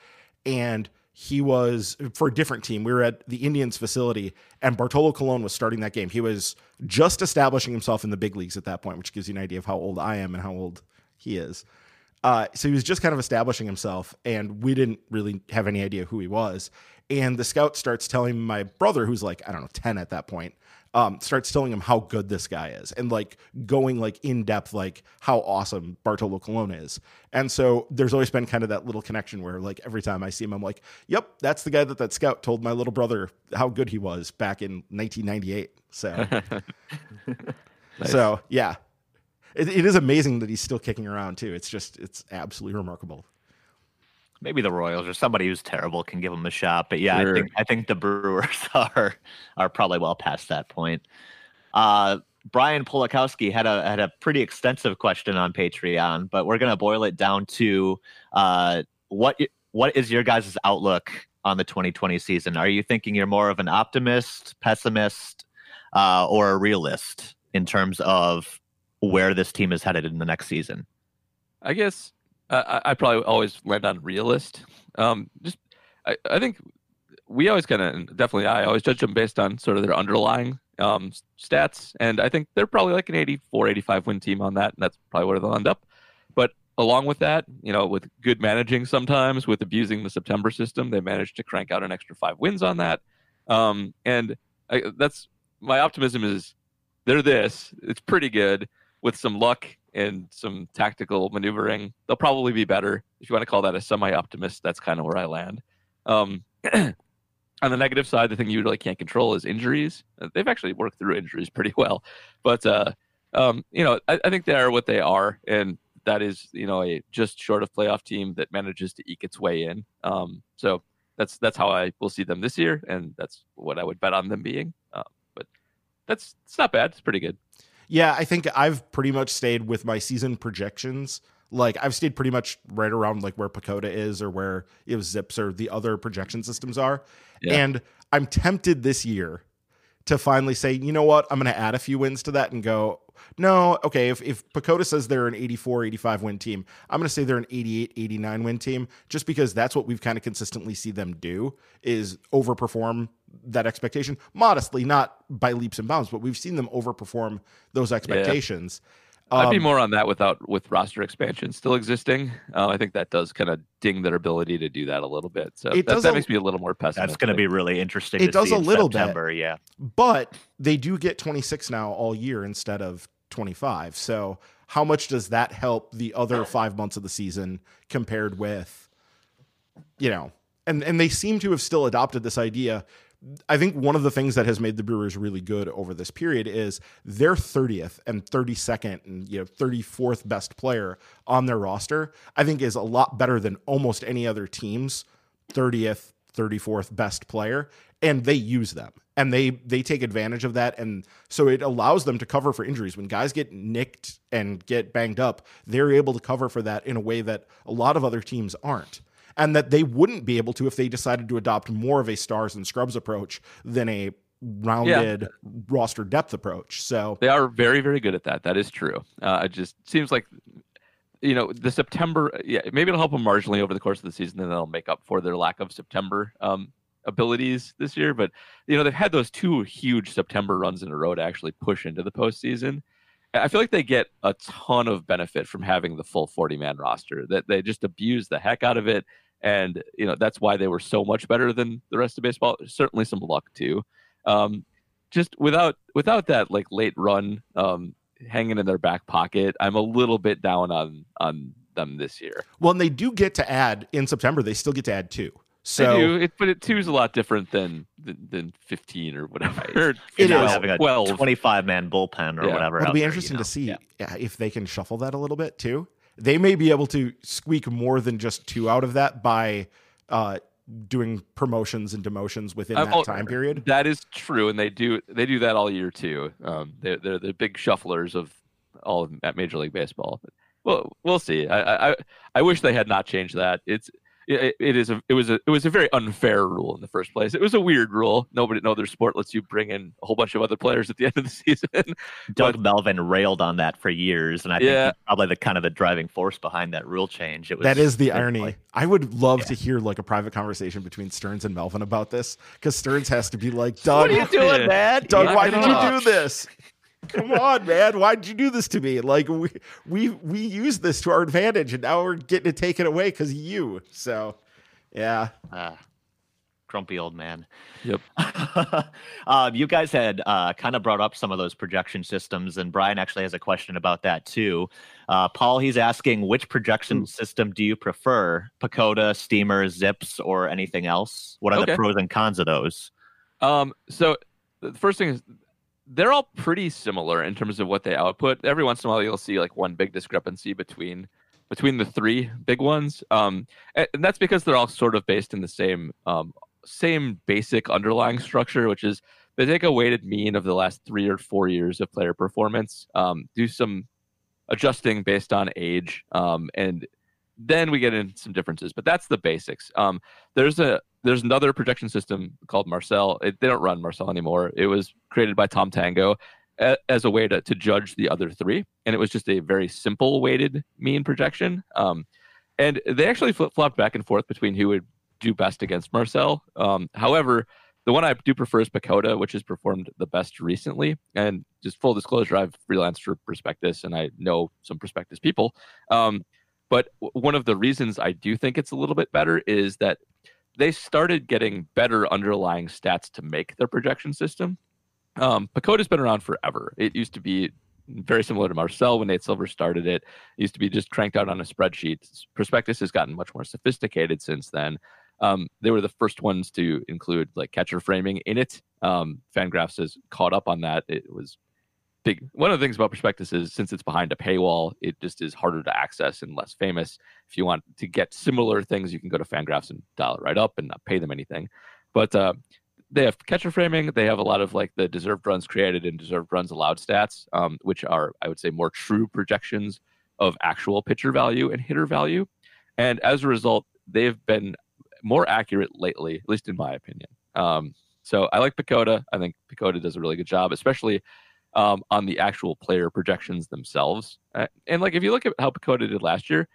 and he was for a different team. We were at the Indians facility, and Bartolo Colon was starting that game. He was just establishing himself in the big leagues at that point, which gives you an idea of how old I am and how old he is. Uh, so he was just kind of establishing himself, and we didn't really have any idea who he was. And the scout starts telling my brother, who's like, I don't know, 10 at that point, um, starts telling him how good this guy is and like going like in depth, like how awesome Bartolo Colon is. And so there's always been kind of that little connection where like every time I see him, I'm like, yep, that's the guy that that scout told my little brother how good he was back in 1998. So, nice. so yeah, it, it is amazing that he's still kicking around too. It's just, it's absolutely remarkable maybe the Royals or somebody who's terrible can give them a shot. But yeah, sure. I think I think the Brewers are are probably well past that point. Uh, Brian Polakowski had a had a pretty extensive question on Patreon, but we're gonna boil it down to uh, what what is your guys' outlook on the 2020 season? Are you thinking you're more of an optimist, pessimist, uh, or a realist in terms of where this team is headed in the next season? I guess I, I probably always land on realist. Um, just I, I think we always kind of definitely I always judge them based on sort of their underlying um, stats, and I think they're probably like an 84, 85 win team on that, and that's probably where they'll end up. But along with that, you know, with good managing sometimes, with abusing the September system, they managed to crank out an extra five wins on that. Um, and I, that's my optimism is they're this. It's pretty good with some luck and some tactical maneuvering, they'll probably be better. If you want to call that a semi-optimist, that's kind of where I land. Um, on the negative side, the thing you really can't control is injuries. Uh, they've actually worked through injuries pretty well, but uh, um, you know, I, I, think they are what they are, and that is you know a just short of playoff team that manages to eke its way in. Um, so that's that's how I will see them this year, and that's what I would bet on them being. Uh, but that's it's not bad. It's pretty good. Yeah, I think I've pretty much stayed with my season projections. Like I've stayed pretty much right around like where PECOTA is or where it was ZiPS or the other projection systems are. Yeah. And I'm tempted this year to finally say, you know what, I'm going to add a few wins to that and go, no, okay, if, if PECOTA says they're an 84, 85 win team, I'm going to say they're an 88, 89 win team just because that's what we've kind of consistently see them do is overperform that expectation modestly, not by leaps and bounds, but we've seen them overperform those expectations. Yeah. I'd be um, more on that without with roster expansion still existing. Uh, I think that does kind of ding their ability to do that a little bit. So that, that a, makes me a little more pessimistic. That's going to be really interesting. It does a little September, bit, yeah. But they do get 26 now all year instead of 25. So how much does that help the other five months of the season compared with, you know, and and they seem to have still adopted this idea I think one of the things that has made the Brewers really good over this period is their 30th and 32nd and you know 34th best player on their roster. I think is a lot better than almost any other team's 30th, 34th best player, and they use them and they they take advantage of that, and so it allows them to cover for injuries when guys get nicked and get banged up. They're able to cover for that in a way that a lot of other teams aren't and that they wouldn't be able to if they decided to adopt more of a stars and scrubs approach than a rounded yeah. roster depth approach. So they are very, very good at that. That is true. Uh, it just seems like you know the September. Yeah, maybe it'll help them marginally over the course of the season, and they'll make up for their lack of September um, abilities this year. But you know they've had those two huge September runs in a row to actually push into the postseason. I feel like they get a ton of benefit from having the full 40 man roster. That they just abuse the heck out of it, and you know that's why they were so much better than the rest of baseball. Certainly some luck too. Um, just without without that like late run um, hanging in their back pocket, I'm a little bit down on on them this year. Well, and they do get to add in September. They still get to add two. So do, it, but it, two is a lot different than than, than fifteen or whatever. Or, it is having a 12. 25 man bullpen or yeah. whatever. It'll be interesting there, you know? to see yeah. if they can shuffle that a little bit too. They may be able to squeak more than just two out of that by uh, doing promotions and demotions within Uh, that oh, time period. That is true, and they do they do that all year too. Um, they're they're the big shufflers of all of, at Major League Baseball. Well, we'll see. I, I I wish they had not changed that. It's it, it is a it was a it was a very unfair rule in the first place. It was a weird rule. Nobody no other sport lets you bring in a whole bunch of other players at the end of the season. Doug Melvin railed on that for years, and I think Yeah. he's probably the kind of the driving force behind that rule change. It was That is the irony. like- I would love to hear like a private conversation between Stearns and Melvin about this because Stearns has to be like, Doug, what are you doing, man? Doug, Knock why did you do this? Come on, man. Why did you do this to me? Like we we we used this to our advantage and now we're getting to take it taken away because of you. So yeah. Ah, grumpy old man. Yep. um, you guys had uh, kind of brought up some of those projection systems, and Brian actually has a question about that too. Uh, Paul, he's asking which projection system do you prefer? PECOTA, Steamer, ZiPS, or anything else? What are the pros and cons of those? Um, so the first thing is they're all pretty similar in terms of what they output. Every once in a while, you'll see like one big discrepancy between between the three big ones, um, and, that's because they're all sort of based in the same um, same basic underlying structure, which is they take a weighted mean of the last three or four years of player performance, um, do some adjusting based on age, um, and then we get into some differences. But that's the basics. Um, there's a there's another projection system called Marcel. It, they don't run Marcel anymore. It was created by Tom Tango a, as a way to, to judge the other three, and it was just a very simple weighted mean projection. Um, and they actually flip flopped back and forth between who would do best against Marcel. Um, however, the one I do prefer is PECOTA, which has performed the best recently. And just full disclosure, I've freelanced for Prospectus, and I know some Prospectus people. Um, but one of the reasons I do think it's a little bit better is that they started getting better underlying stats to make their projection system. Um, PECOTA's been around forever. It used to be very similar to Marcel when Nate Silver started it. It used to be just cranked out on a spreadsheet. Prospectus has gotten much more sophisticated since then. Um, they were the first ones to include like catcher framing in it. Um, Fangraphs has caught up on that. It was big. One of the things about Prospectus is since it's behind a paywall, it just is harder to access and less famous. If you want to get similar things, you can go to Fangraphs and dial it right up and not pay them anything. But uh, they have catcher framing. They have a lot of like the deserved runs created and deserved runs allowed stats, um, which are I would say more true projections of actual pitcher value and hitter value. And as a result, they've been more accurate lately, at least in my opinion. Um, so I like PECOTA. I think PECOTA does a really good job, especially um, on the actual player projections themselves. Uh, and like if you look at how PECOTA did last year,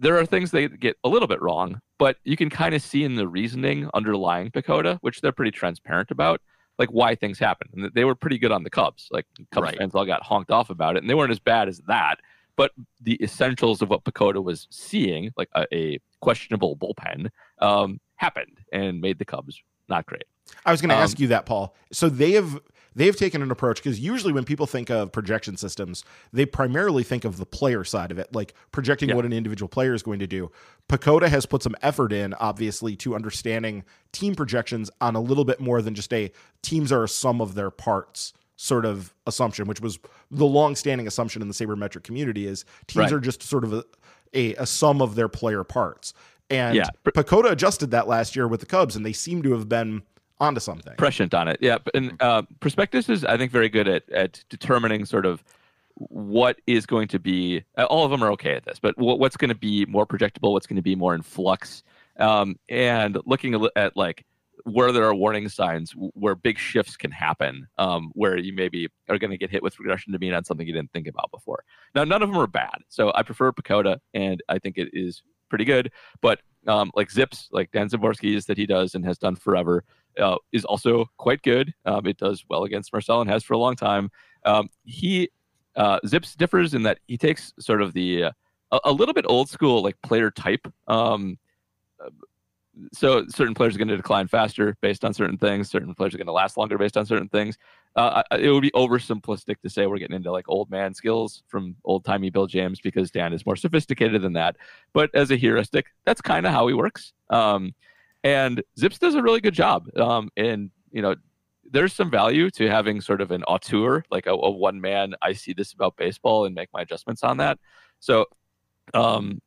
there are things they get a little bit wrong, but you can kind of see in the reasoning underlying PECOTA, which they're pretty transparent about, like why things happen. And they were pretty good on the Cubs. Like Cubs Right. fans all got honked off about it, and they weren't as bad as that. But the essentials of what PECOTA was seeing, like a, a questionable bullpen, um, happened and made the Cubs not great. I was going to Um, ask you that, Paul. So they have they have taken an approach because usually when people think of projection systems, they primarily think of the player side of it, like projecting Yeah. what an individual player is going to do. PECOTA has put some effort in, obviously, to understanding team projections on a little bit more than just a teams are a sum of their parts sort of assumption, which was the long-standing assumption in the sabermetric community is teams Right. are just sort of a, a, a sum of their player parts. And Yeah. PECOTA adjusted that last year with the Cubs, and they seem to have been onto something. prescient on it. Yeah, and uh, Prospectus is, I think, very good at at determining sort of what is going to be. uh, All of them are okay at this, but what, what's going to be more projectable? What's going to be more in flux? Um, and looking at like where there are warning signs, where big shifts can happen, um, where you maybe are going to get hit with regression to mean on something you didn't think about before. Now, none of them are bad, so I prefer PECOTA, and I think it is pretty good. But um, like ZiPS, like Dan Szymborski's that he does and has done forever, uh, is also quite good. Um, it does well against Marcel and has for a long time. Um, he uh, ZiPS differs in that he takes sort of the uh, a, a little bit old school like player type. Um, so certain players are going to decline faster based on certain things. Certain players are going to last longer based on certain things. Uh, it would be oversimplistic to say we're getting into like old man skills from old timey Bill James because Dan is more sophisticated than that. But as a heuristic, that's kind of how he works. Um, and ZiPS does a really good job. Um, and you know, there's some value to having sort of an auteur, like a, a one man. I see this about baseball and make my adjustments on that. So, um,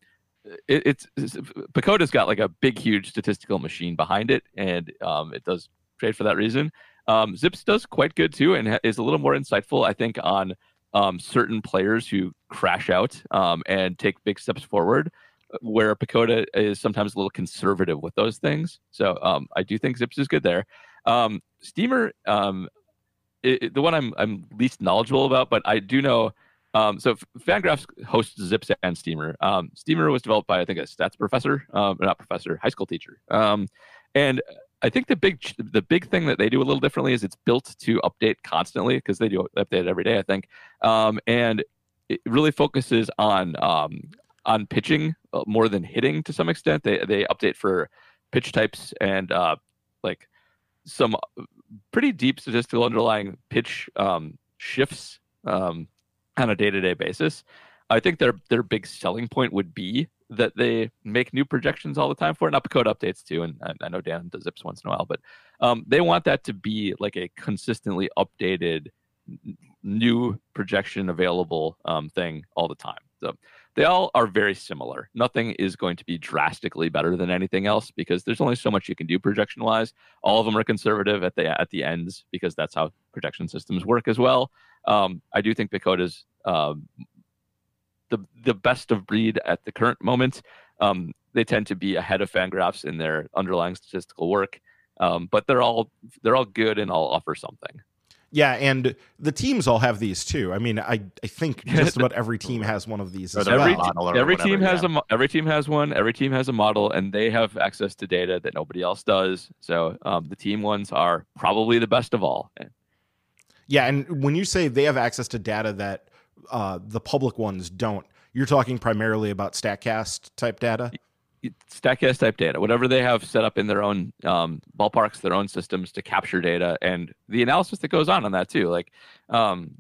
it, it's, it's PECOTA's got like a big, huge statistical machine behind it, and um, it does trade for that reason. Um, ZiPS does quite good too, and ha- is a little more insightful, I think, on um, certain players who crash out um, and take big steps forward. Where PECOTA is sometimes a little conservative with those things, so um, I do think ZiPS is good there. Um, Steamer, um, it, it- the one I'm I'm least knowledgeable about, but I do know. Um, so Fangraphs hosts ZiPS and Steamer. Um, Steamer was developed by I think a stats professor, um, not professor, high school teacher. And I think the big the big thing that they do a little differently is it's built to update constantly because they do update every day. I think, and it really focuses on on pitching more than hitting to some extent. They they update for pitch types and uh, like some pretty deep statistical underlying pitch um, shifts um, on a day to day basis. I think their their big selling point would be that they make new projections all the time for it. Not code updates too, and I, I know Dan does ZiPS once in a while, but um, they want that to be like a consistently updated new projection available um, thing all the time. So they all are very similar. Nothing is going to be drastically better than anything else because there's only so much you can do projection wise. All of them are conservative at the at the ends because that's how projection systems work as well. Um, I do think PECOTA's um, the the best of breed at the current moment. Um, they tend to be ahead of Fangraphs in their underlying statistical work, um, but they're all they're all good and all offer something. Yeah, and the teams all have these too. I mean, I, I think just about every team has one of these as every well. model every whatever, team has yeah. a mo- every team has one. Every team has a model, and they have access to data that nobody else does. So um, the team ones are probably the best of all. Yeah, and when you say they have access to data that uh, the public ones don't, you're talking primarily about Statcast type data. Statcast type data, whatever they have set up in their own um, ballparks, their own systems to capture data, and the analysis that goes on on that too. Like, um,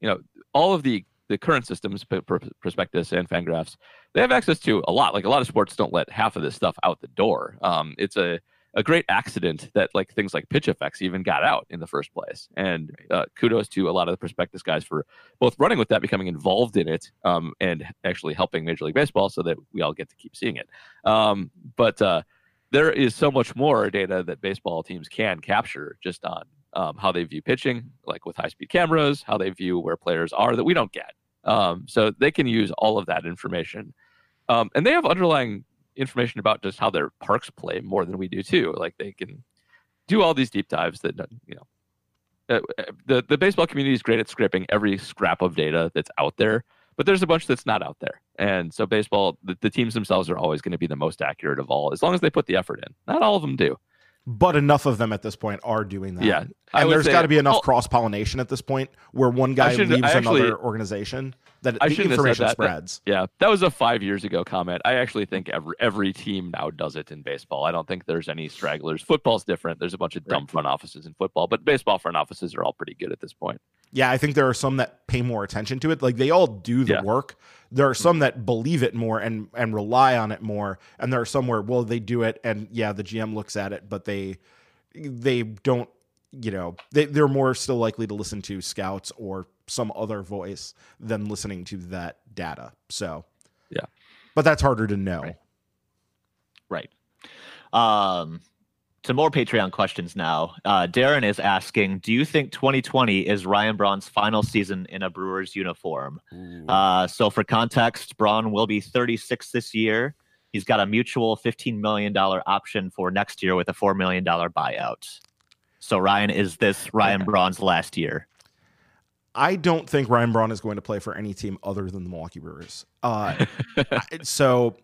you know, all of the the current systems, Prospectus and Fangraphs, they have access to a lot. Like a lot of sports don't let half of this stuff out the door. Um, it's a a great accident that like things like PITCHf/x even got out in the first place. And uh, kudos to a lot of the prospectus guys for both running with that, becoming involved in it, um, and actually helping Major League Baseball so that we all get to keep seeing it. Um, but uh, there is so much more data that baseball teams can capture just on um, how they view pitching, like with high speed cameras, how they view where players are that we don't get. Um, so they can use all of that information. Um, and they have underlying information about just how their parks play more than we do too. Like they can do all these deep dives that you know. Uh, uh, the the baseball community is great at scraping every scrap of data that's out there, but there's a bunch that's not out there. And so baseball, the, the teams themselves are always going to be the most accurate of all, as long as they put the effort in. Not all of them do. But enough of them at this point are doing that. Yeah, and there's got to be enough cross pollination at this point where one guy shouldn't- leaves actually- another organization that I the shouldn't have said information that. That- spreads. Yeah, that was a five years ago comment. I actually think every every team now does it in baseball. I don't think there's any stragglers. Football's different. There's a bunch of dumb front offices in football, but baseball front offices are all pretty good at this point. Yeah, I think there are some that pay more attention to it. Like they all do the Yeah. work. There are hmm. some that believe it more and and rely on it more, and there are some where well they do it and yeah the GM looks at it, but they they don't. You know, they they're more still likely to listen to scouts or some other voice than listening to that data. So Yeah. but that's harder to know. Right. Right. Um, some more Patreon questions now. Uh, Darren is asking, do you think 2020 is Ryan Braun's final season in a Brewers uniform? Uh, so for context, Braun will be 36 this year. He's got a mutual $15 million option for next year with a $4 million buyout. So Ryan, is this Ryan Braun's last year? I don't think Ryan Braun is going to play for any team other than the Milwaukee Brewers. Uh, so,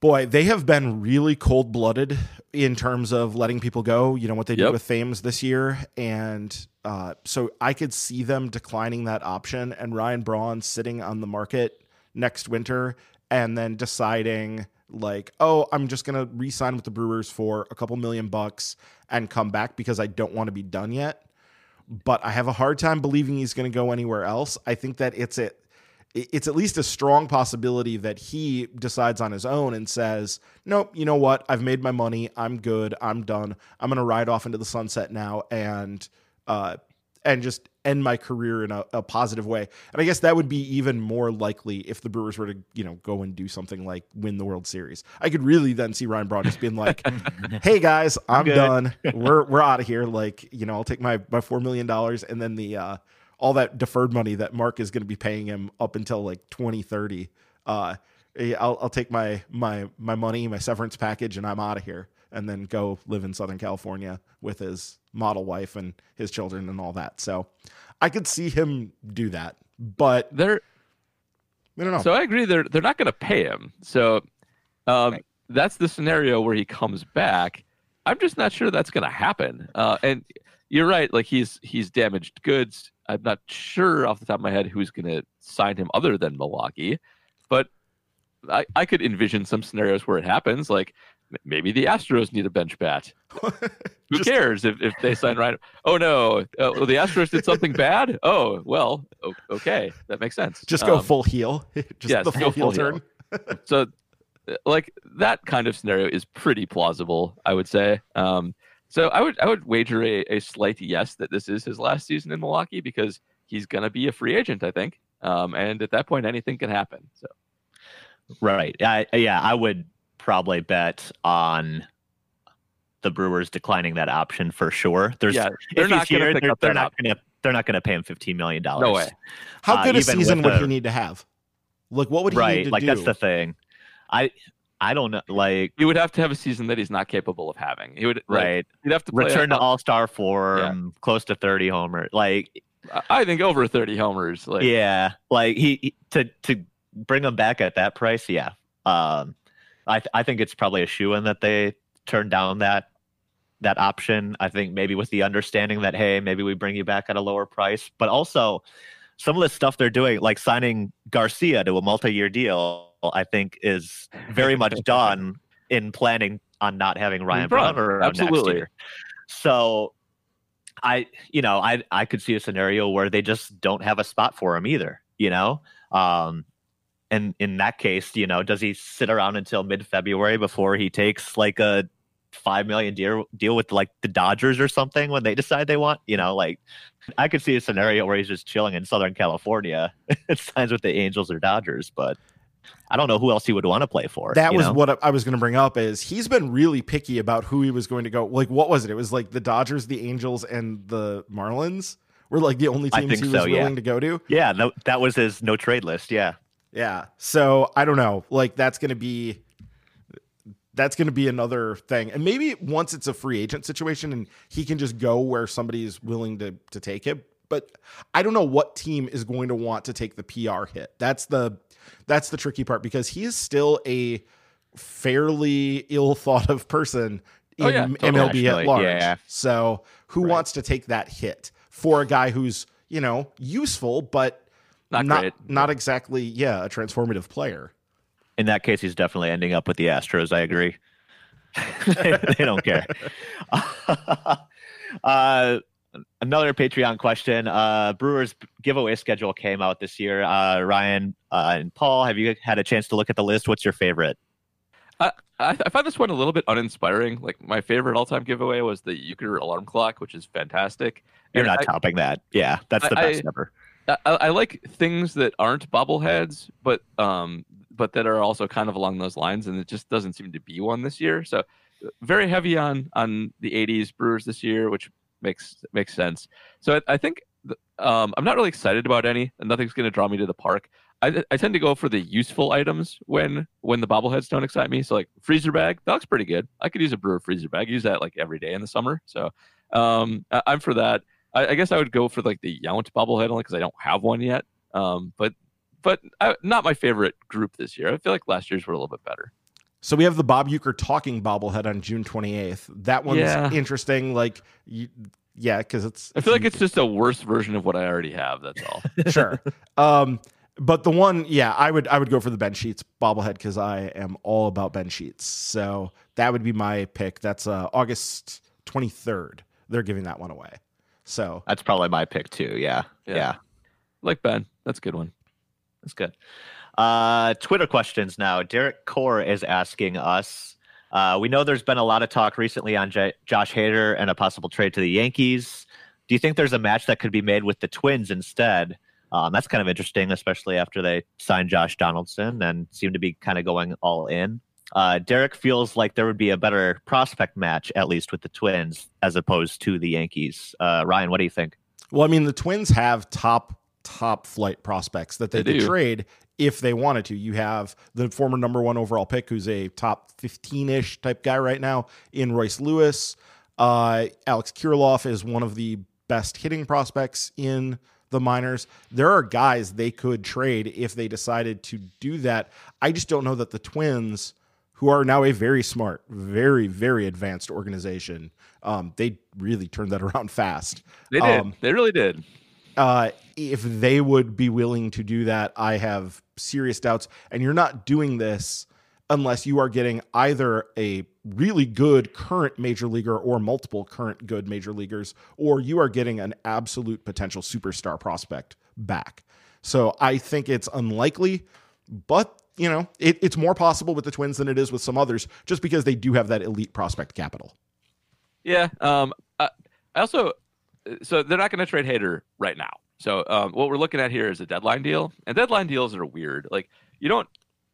boy, they have been really cold blooded in terms of letting people go. You know what they did with Thames this year, and uh, so I could see them declining that option and Ryan Braun sitting on the market next winter and then deciding like, oh, I'm just gonna re-sign with the Brewers for a couple million bucks and come back because I don't want to be done yet but I have a hard time believing he's going to go anywhere else. I think that it's a, it's at least a strong possibility that he decides on his own and says, "Nope, you know what? I've made my money. I'm good. I'm done. I'm going to ride off into the sunset now and uh and just end my career in a, a positive way. And I guess that would be even more likely if the Brewers were to, you know, go and do something like win the World Series. I could really then see Ryan Braun just being like, "Hey guys, I'm Good. done. We're we're out of here. Like, you know, I'll take my my four million dollars and then the uh, all that deferred money that Mark is going to be paying him up until like 2030. Uh, I'll I'll take my my my money, my severance package, and I'm out of here." And then go live in Southern California with his model wife and his children and all that. So I could see him do that, but They're I don't know. so I agree. They're they're not going to pay him. So um, Right. that's the scenario where he comes back. I'm just not sure that's going to happen. Uh, and you're right. Like he's he's damaged goods. I'm not sure off the top of my head who's going to sign him other than Milwaukee, but I, I could envision some scenarios where it happens. Like m- maybe the Astros need a bench bat. Who Just- cares if, if they sign Ryan? Oh no, uh, well, the Astros did something bad. Oh well, okay, that makes sense. just go Um, full heel. just yes, the go full heel full heel. turn. so uh, like that kind of scenario is pretty plausible i would say um, so i would i would wager a, a slight yes that this is his last season in milwaukee because he's going to be a free agent i think um, and at that point anything can happen so Right. I, yeah, I would probably bet on the Brewers declining that option for sure. There's yeah if they're he's not going here, to pick they're, up they're not going to they're not going to pay him 15 million dollars. no way How Uh, good a season would the- he need to have? Like, what would he need Right. to Like do? that's the thing. I I don't know like he would have to have a season that he's not capable of having he would like, right. he'd have to play Return to all-star form, close to 30 homer. Like I- i think over 30 homers like yeah, like he, he to to bring him back at that price, yeah. Um I th- I think it's probably a shoe in that they turned down that that option. I think maybe with the understanding that hey, maybe we bring you back at a lower price, but also some of the stuff they're doing, like signing Garcia to a multi-year deal, I think is very much done in planning on not having Ryan Braun, Braun around next absolutely. year. So I, you know, I I could see a scenario where they just don't have a spot for him either. You know, um, and in that case, you know, does he sit around until mid February before he takes like a five million deal deal with like the Dodgers or something when they decide they want? You know, like I could see a scenario where he's just chilling in Southern California and signs with the Angels or Dodgers, but I don't know who else he would want to play for. That was know? what I was going to bring up. Is he's been really picky about who he was going to go? Like, what was it? It was like the Dodgers, the Angels, and the Marlins were like the only teams he was so, yeah. willing to go to. Yeah, that, that was his no trade list. Yeah. Yeah. So I don't know. Like that's going to be that's going to be another thing. And maybe once it's a free agent situation and he can just go where somebody is willing to to take him. But I don't know what team is going to want to take the PR hit. That's the that's the tricky part because he is still a fairly ill thought of person in Oh, yeah, MLB at large. Yeah. So who Right. wants to take that hit for a guy who's, you know, useful but not, not great not exactly yeah a transformative player In that case, he's definitely ending up with the Astros. I agree. they, they don't care. uh, another Patreon question. Uh, Brewers giveaway schedule came out this year. Uh, Ryan uh, and Paul, have you had a chance to look at the list? What's your favorite? I, I find this one a little bit uninspiring. Like my favorite all-time giveaway was the Uecker alarm clock, which is fantastic. You're And not I- topping that. Yeah, that's the I- best ever. I, I like things that aren't bobbleheads, but um, but that are also kind of along those lines, and it just doesn't seem to be one this year. So, very heavy on on the '80s Brewers this year, which makes makes sense. So I, I think th- um, I'm not really excited about any, and nothing's going to draw me to the park. I, I tend to go for the useful items when when the bobbleheads don't excite me. So like freezer bag, that looks pretty good. I could use a brewer freezer bag. Use that like every day in the summer. So um, I, I'm for that. I, I guess I would go for like the Yount bobblehead only because I don't have one yet. Um, but but I, not my favorite group this year. I feel like last year's were a little bit better. so we have the Bob Uecker talking bobblehead on june 28th that one's Yeah. interesting like you, yeah because it's I feel like it's just a worse version of what I already have. That's all. sure um but the one yeah i would i would go for the ben sheets bobblehead because i am all about ben sheets so that would be my pick that's uh august 23rd they're giving that one away so That's probably my pick too. Yeah, Yeah. yeah. like Ben, that's a good one. That's good. Uh, Twitter questions now. Derek Core is asking us. Uh, we know there's been a lot of talk recently on J- Josh Hader and a possible trade to the Yankees. Do you think there's a match that could be made with the Twins instead? Um, that's kind of interesting, especially after they signed Josh Donaldson and seem to be kind of going all in. Uh, Derek feels like there would be a better prospect match, at least with the Twins, as opposed to the Yankees. Uh, Ryan, what do you think? Well, I mean, the Twins have top top flight prospects that they, They could do. trade if they wanted to. You have the former number one overall pick, who's a top 15 ish type guy right now in Royce Lewis. Uh, Alex Kirilloff is one of the best hitting prospects in the minors. There are guys they could trade if they decided to do that. I just don't know that the Twins, who are now a very smart, very, very advanced organization, um, they really turned that around fast They did. Um, they really did. uh, if they would be willing to do that, I have serious doubts. And you're not doing this unless you are getting either a really good current major leaguer or multiple current good major leaguers, or you are getting an absolute potential superstar prospect back. So I think it's unlikely, but you know, it, it's more possible with the Twins than it is with some others, just because they do have that elite prospect capital. Yeah. Um. I, I also, so they're not going to trade Hader right now. So um, what we're looking at here is a deadline deal, and deadline deals are weird. Like you don't,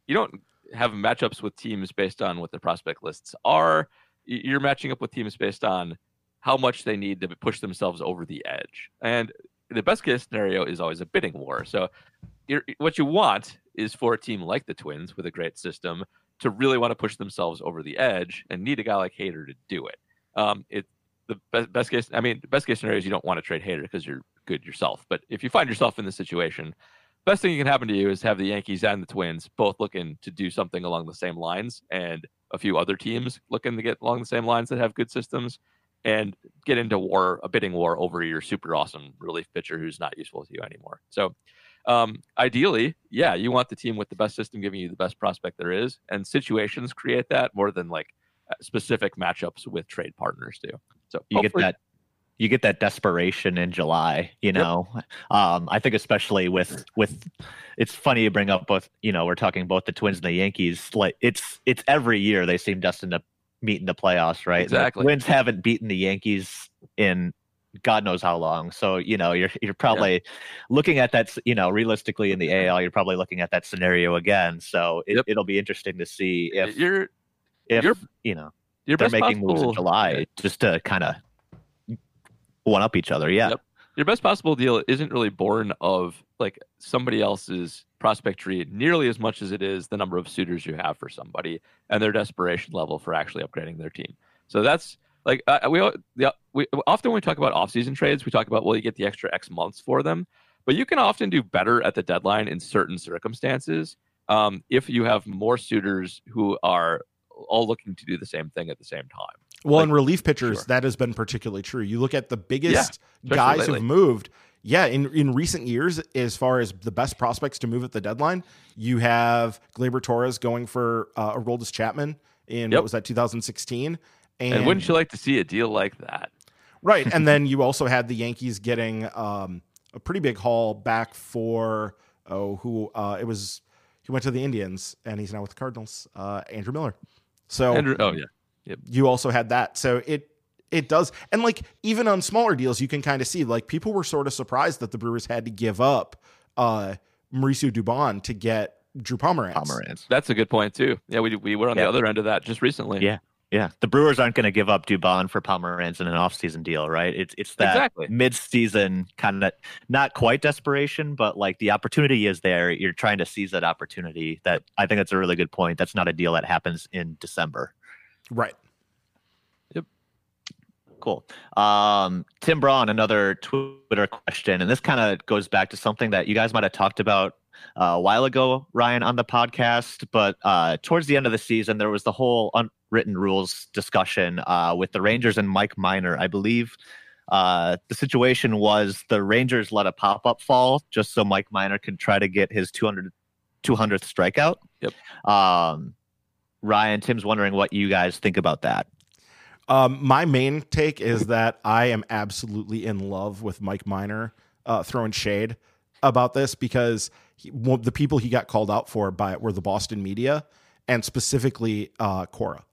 you don't have matchups with teams based on what the prospect lists are. You're matching up with teams based on how much they need to push themselves over the edge. And the best case scenario is always a bidding war. So what you want is for a team like the Twins with a great system to really want to push themselves over the edge and need a guy like Hader to do it. Um, it the best, best case. I mean, best case scenario is you don't want to trade Hader because you're good yourself. But if you find yourself in this situation, best thing that can happen to you is have the Yankees and the Twins both looking to do something along the same lines, and a few other teams looking to get along the same lines that have good systems, and get into war, a bidding war over your super awesome relief pitcher who's not useful to you anymore. So. Um, ideally, yeah, you want the team with the best system giving you the best prospect there is, and situations create that more than like uh, specific matchups with trade partners do. So you get that you get that desperation in July, you know. Um, I think especially with with it's funny you bring up both, you know, we're talking both the Twins and the Yankees. Like it's it's every year they seem destined to meet in the playoffs, right? The Exactly. Twins haven't beaten the Yankees in God knows how long. So, you know, you're you're probably looking at that, you know, realistically in the mm-hmm. AL, you're probably looking at that scenario again. So it, Yep. it'll be interesting to see if you're if you're, you know your they're making moves in possible- July just to kind of one up each other. Yeah. Yep. your best possible deal isn't really born of like somebody else's prospect tree nearly as much as it is the number of suitors you have for somebody and their desperation level for actually upgrading their team. So that's like uh, we, the, we often when we talk about off-season trades, we talk about well, you get the extra X months for them, but you can often do better at the deadline in certain circumstances um, if you have more suitors who are all looking to do the same thing at the same time. Well, Like, in relief pitchers, sure. that has been particularly true. You look at the biggest especially guys lately. who've moved. Yeah, in, in recent years, as far as the best prospects to move at the deadline, you have Gleyber Torres going for uh, Aroldis Chapman in Yep. what was that 2016, and, And, wouldn't you like to see a deal like that? right, and then you also had the Yankees getting um, a pretty big haul back for oh who uh, it was he went to the Indians and he's now with the Cardinals, uh, Andrew Miller. So Andrew, oh yeah, you also had that. So it it does. And like even on smaller deals, you can kind of see like people were sort of surprised that the Brewers had to give up uh Mauricio Dubon to get Drew Pomeranz. Pomeranz. That's a good point too. Yeah, we we were on Yeah. the other end of that just recently. Yeah. Yeah, the Brewers aren't going to give up Dubon for Pomeranz in an offseason deal, right? It's it's that Exactly. mid-season kind of not quite desperation, but like the opportunity is there. You're trying to seize that opportunity. That I think that's a really good point. That's not a deal that happens in December. Right. Cool. Um, Tim Braun, another Twitter question, and this kind of goes back to something that you guys might have talked about uh, a while ago, Ryan, on the podcast. But uh, towards the end of the season, there was the whole unwritten rules discussion uh, with the Rangers and Mike Minor. I believe uh, the situation was the Rangers let a pop up fall just so Mike Minor could try to get his 200, 200th strikeout. Yep. Um, Ryan, Tim's wondering what you guys think about that. Um, my main take is that I am absolutely in love with Mike Minor uh, throwing shade about this because he, well, the people he got called out for by were the Boston media and specifically uh, Cora.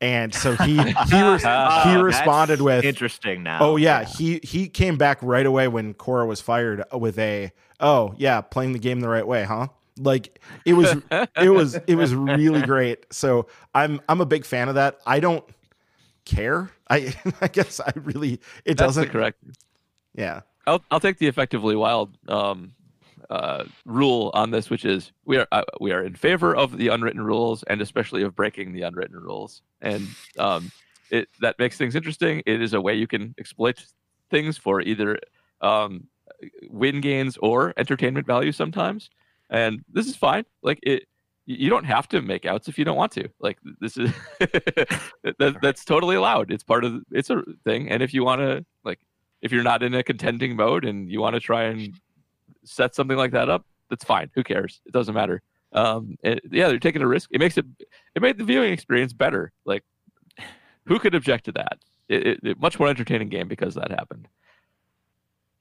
and so he he res- Oh, he responded with interesting now. Oh yeah, he he came back right away when Cora was fired with a oh yeah, playing the game the right way, huh? Like it was it was it was really great. So I'm I'm a big fan of that. I don't care. I I guess I really it That's doesn't correct. yeah. I'll I'll take the effectively wild um, uh, rule on this, which is we are uh, we are in favor of the unwritten rules and especially of breaking the unwritten rules, and um, it that makes things interesting. It is a way you can exploit things for either um, win gains or entertainment value sometimes, and this is fine. Like it. You don't have to make outs if you don't want to. Like this is that, that's totally allowed. It's part of it's a thing. And if you want to like if you're not in a contending mode and you want to try and set something like that up, that's fine. Who cares? It doesn't matter. Um, it, yeah, they're taking a risk. It makes it it made the viewing experience better. Like, who could object to that? It, it, it much more entertaining game because that happened.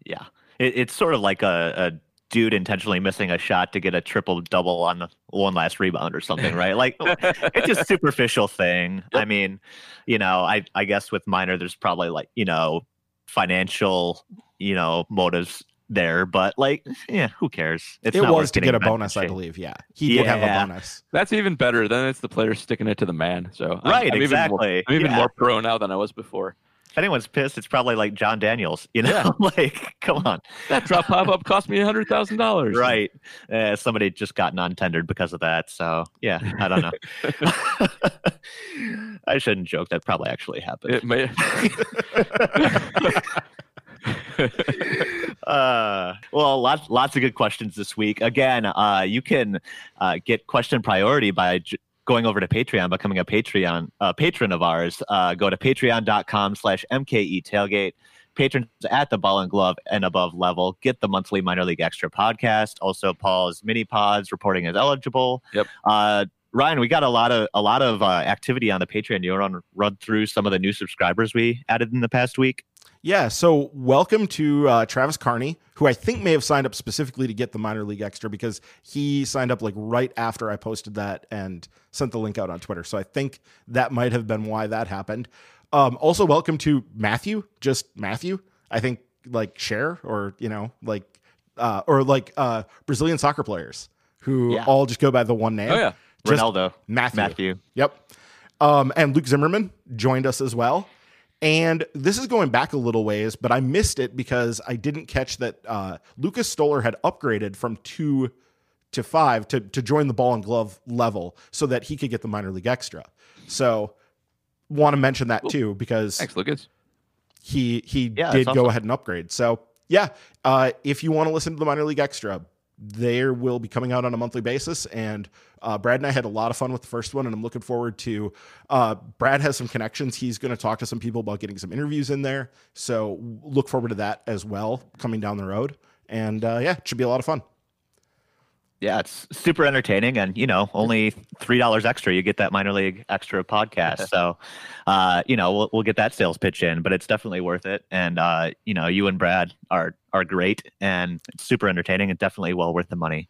Yeah, it, it's sort of like a, a dude intentionally missing a shot to get a triple double on one last rebound or something, right? Like it's a superficial thing. I mean, you know, I I guess with Minor, there's probably like you know financial you know motives there, but like yeah, who cares? It's it not was to get a bent in bonus, I believe. Yeah. He did have a bonus. That's even better. Then it's the player sticking it to the man. So I'm- Right, I'm, Even more, exactly. I'm even Yeah. more pro now than I was before. If anyone's pissed, it's probably like Jon Daniels. You know, Yeah. like come on, That drop pop up cost me a hundred thousand dollars. right? Uh, somebody just got non-tendered because of that. So yeah, I don't know. I shouldn't joke. That probably actually happened. It may. uh, well, lots lots of good questions this week. Again, uh, you can uh, get question priority by j- going over to Patreon, becoming a Patreon uh, patron of ours. Uh, go to patreon.com slash mke tailgate. Patrons at the ball and glove and above level get the monthly minor league extra podcast. Also, Paul's mini pods reporting is eligible. Yep. Uh, Ryan, we got a lot of a lot of uh, activity on the Patreon. You want to run through some of the new subscribers we added in the past week? Yeah, so welcome to uh, Travis Carney, who I think may have signed up specifically to get the minor league extra because he signed up like right after I posted that and sent the link out on Twitter. So I think that might have been why that happened. Um, also, welcome to Matthew, just Matthew. I think like Cher or you know like uh, or like uh, Brazilian soccer players who Yeah. all just go by the one name. Oh yeah. Just Ronaldo, Matthew. Matthew. Yep. Um, and Luke Zimmerman joined us as well. And this is going back a little ways, but I missed it because I didn't catch that uh, Lucas Stoller had upgraded from two to five to, to join the ball and glove level so that he could get the minor league extra. So want to mention that too because Thanks, Lucas. he he Yeah, did that's go ahead and upgrade. So yeah, uh, if you want to listen to the minor league extra, they will be coming out on a monthly basis. And uh, Brad and I had a lot of fun with the first one, and I'm looking forward to. Uh, Brad has some connections. He's going to talk to some people about getting some interviews in there. So look forward to that as well coming down the road. And uh, yeah, it should be a lot of fun. Yeah, it's super entertaining, and you know, only three dollars extra, you get that minor league extra podcast. so, uh, you know, we'll we'll get that sales pitch in, but it's definitely worth it. And uh, you know, you and Brad are are great, and it's super entertaining, and definitely well worth the money.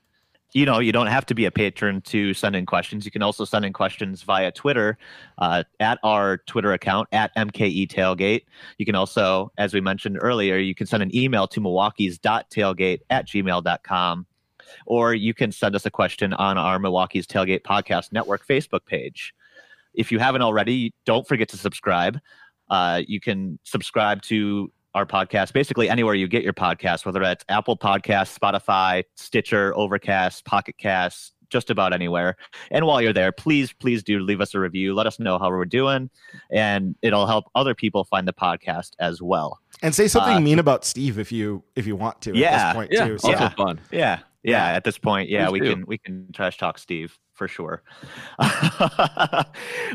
You know, you don't have to be a patron to send in questions. You can also send in questions via Twitter uh, at our Twitter account at MKE Tailgate. You can also, as we mentioned earlier, you can send an email to milwaukee's.tailgate at gmail.com or you can send us a question on our Milwaukee's Tailgate Podcast Network Facebook page. If you haven't already, don't forget to subscribe. Uh, you can subscribe to our podcast basically anywhere you get your podcast, whether that's Apple Podcasts, Spotify, Stitcher, Overcast, Pocket Casts, just about anywhere. And while you're there, please, please do leave us a review. Let us know how we're doing, and it'll help other people find the podcast as well. And say something Uh, mean about Steve if you if you want to. Yeah, at this point Yeah, too. also So, yeah. fun. Yeah, yeah. At this point, yeah, Please we do. can we can trash talk Steve for sure.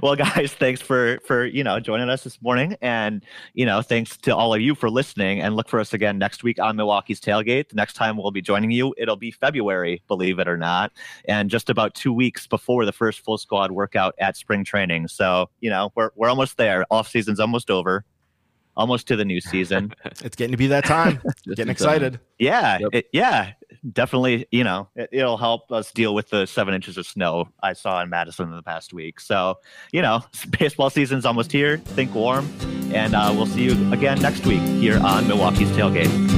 well, guys, thanks for for you know joining us this morning, and you know thanks to all of you for listening. And look for us again next week on Milwaukee's Tailgate. The next time we'll be joining you, it'll be February, believe it or not, and just about two weeks before the first full squad workout at spring training. So you know we're we're almost there. Off season's almost over. Almost to the new season. it's getting to be that time. Getting uh, excited. Yeah, Yep. it- yeah. Definitely, you know, it, will help us deal with the seven inches of snow I saw in Madison in the past week. So, you know, baseball season's almost here. Think warm, and uh, we'll see you again next week here on Milwaukee's Tailgate.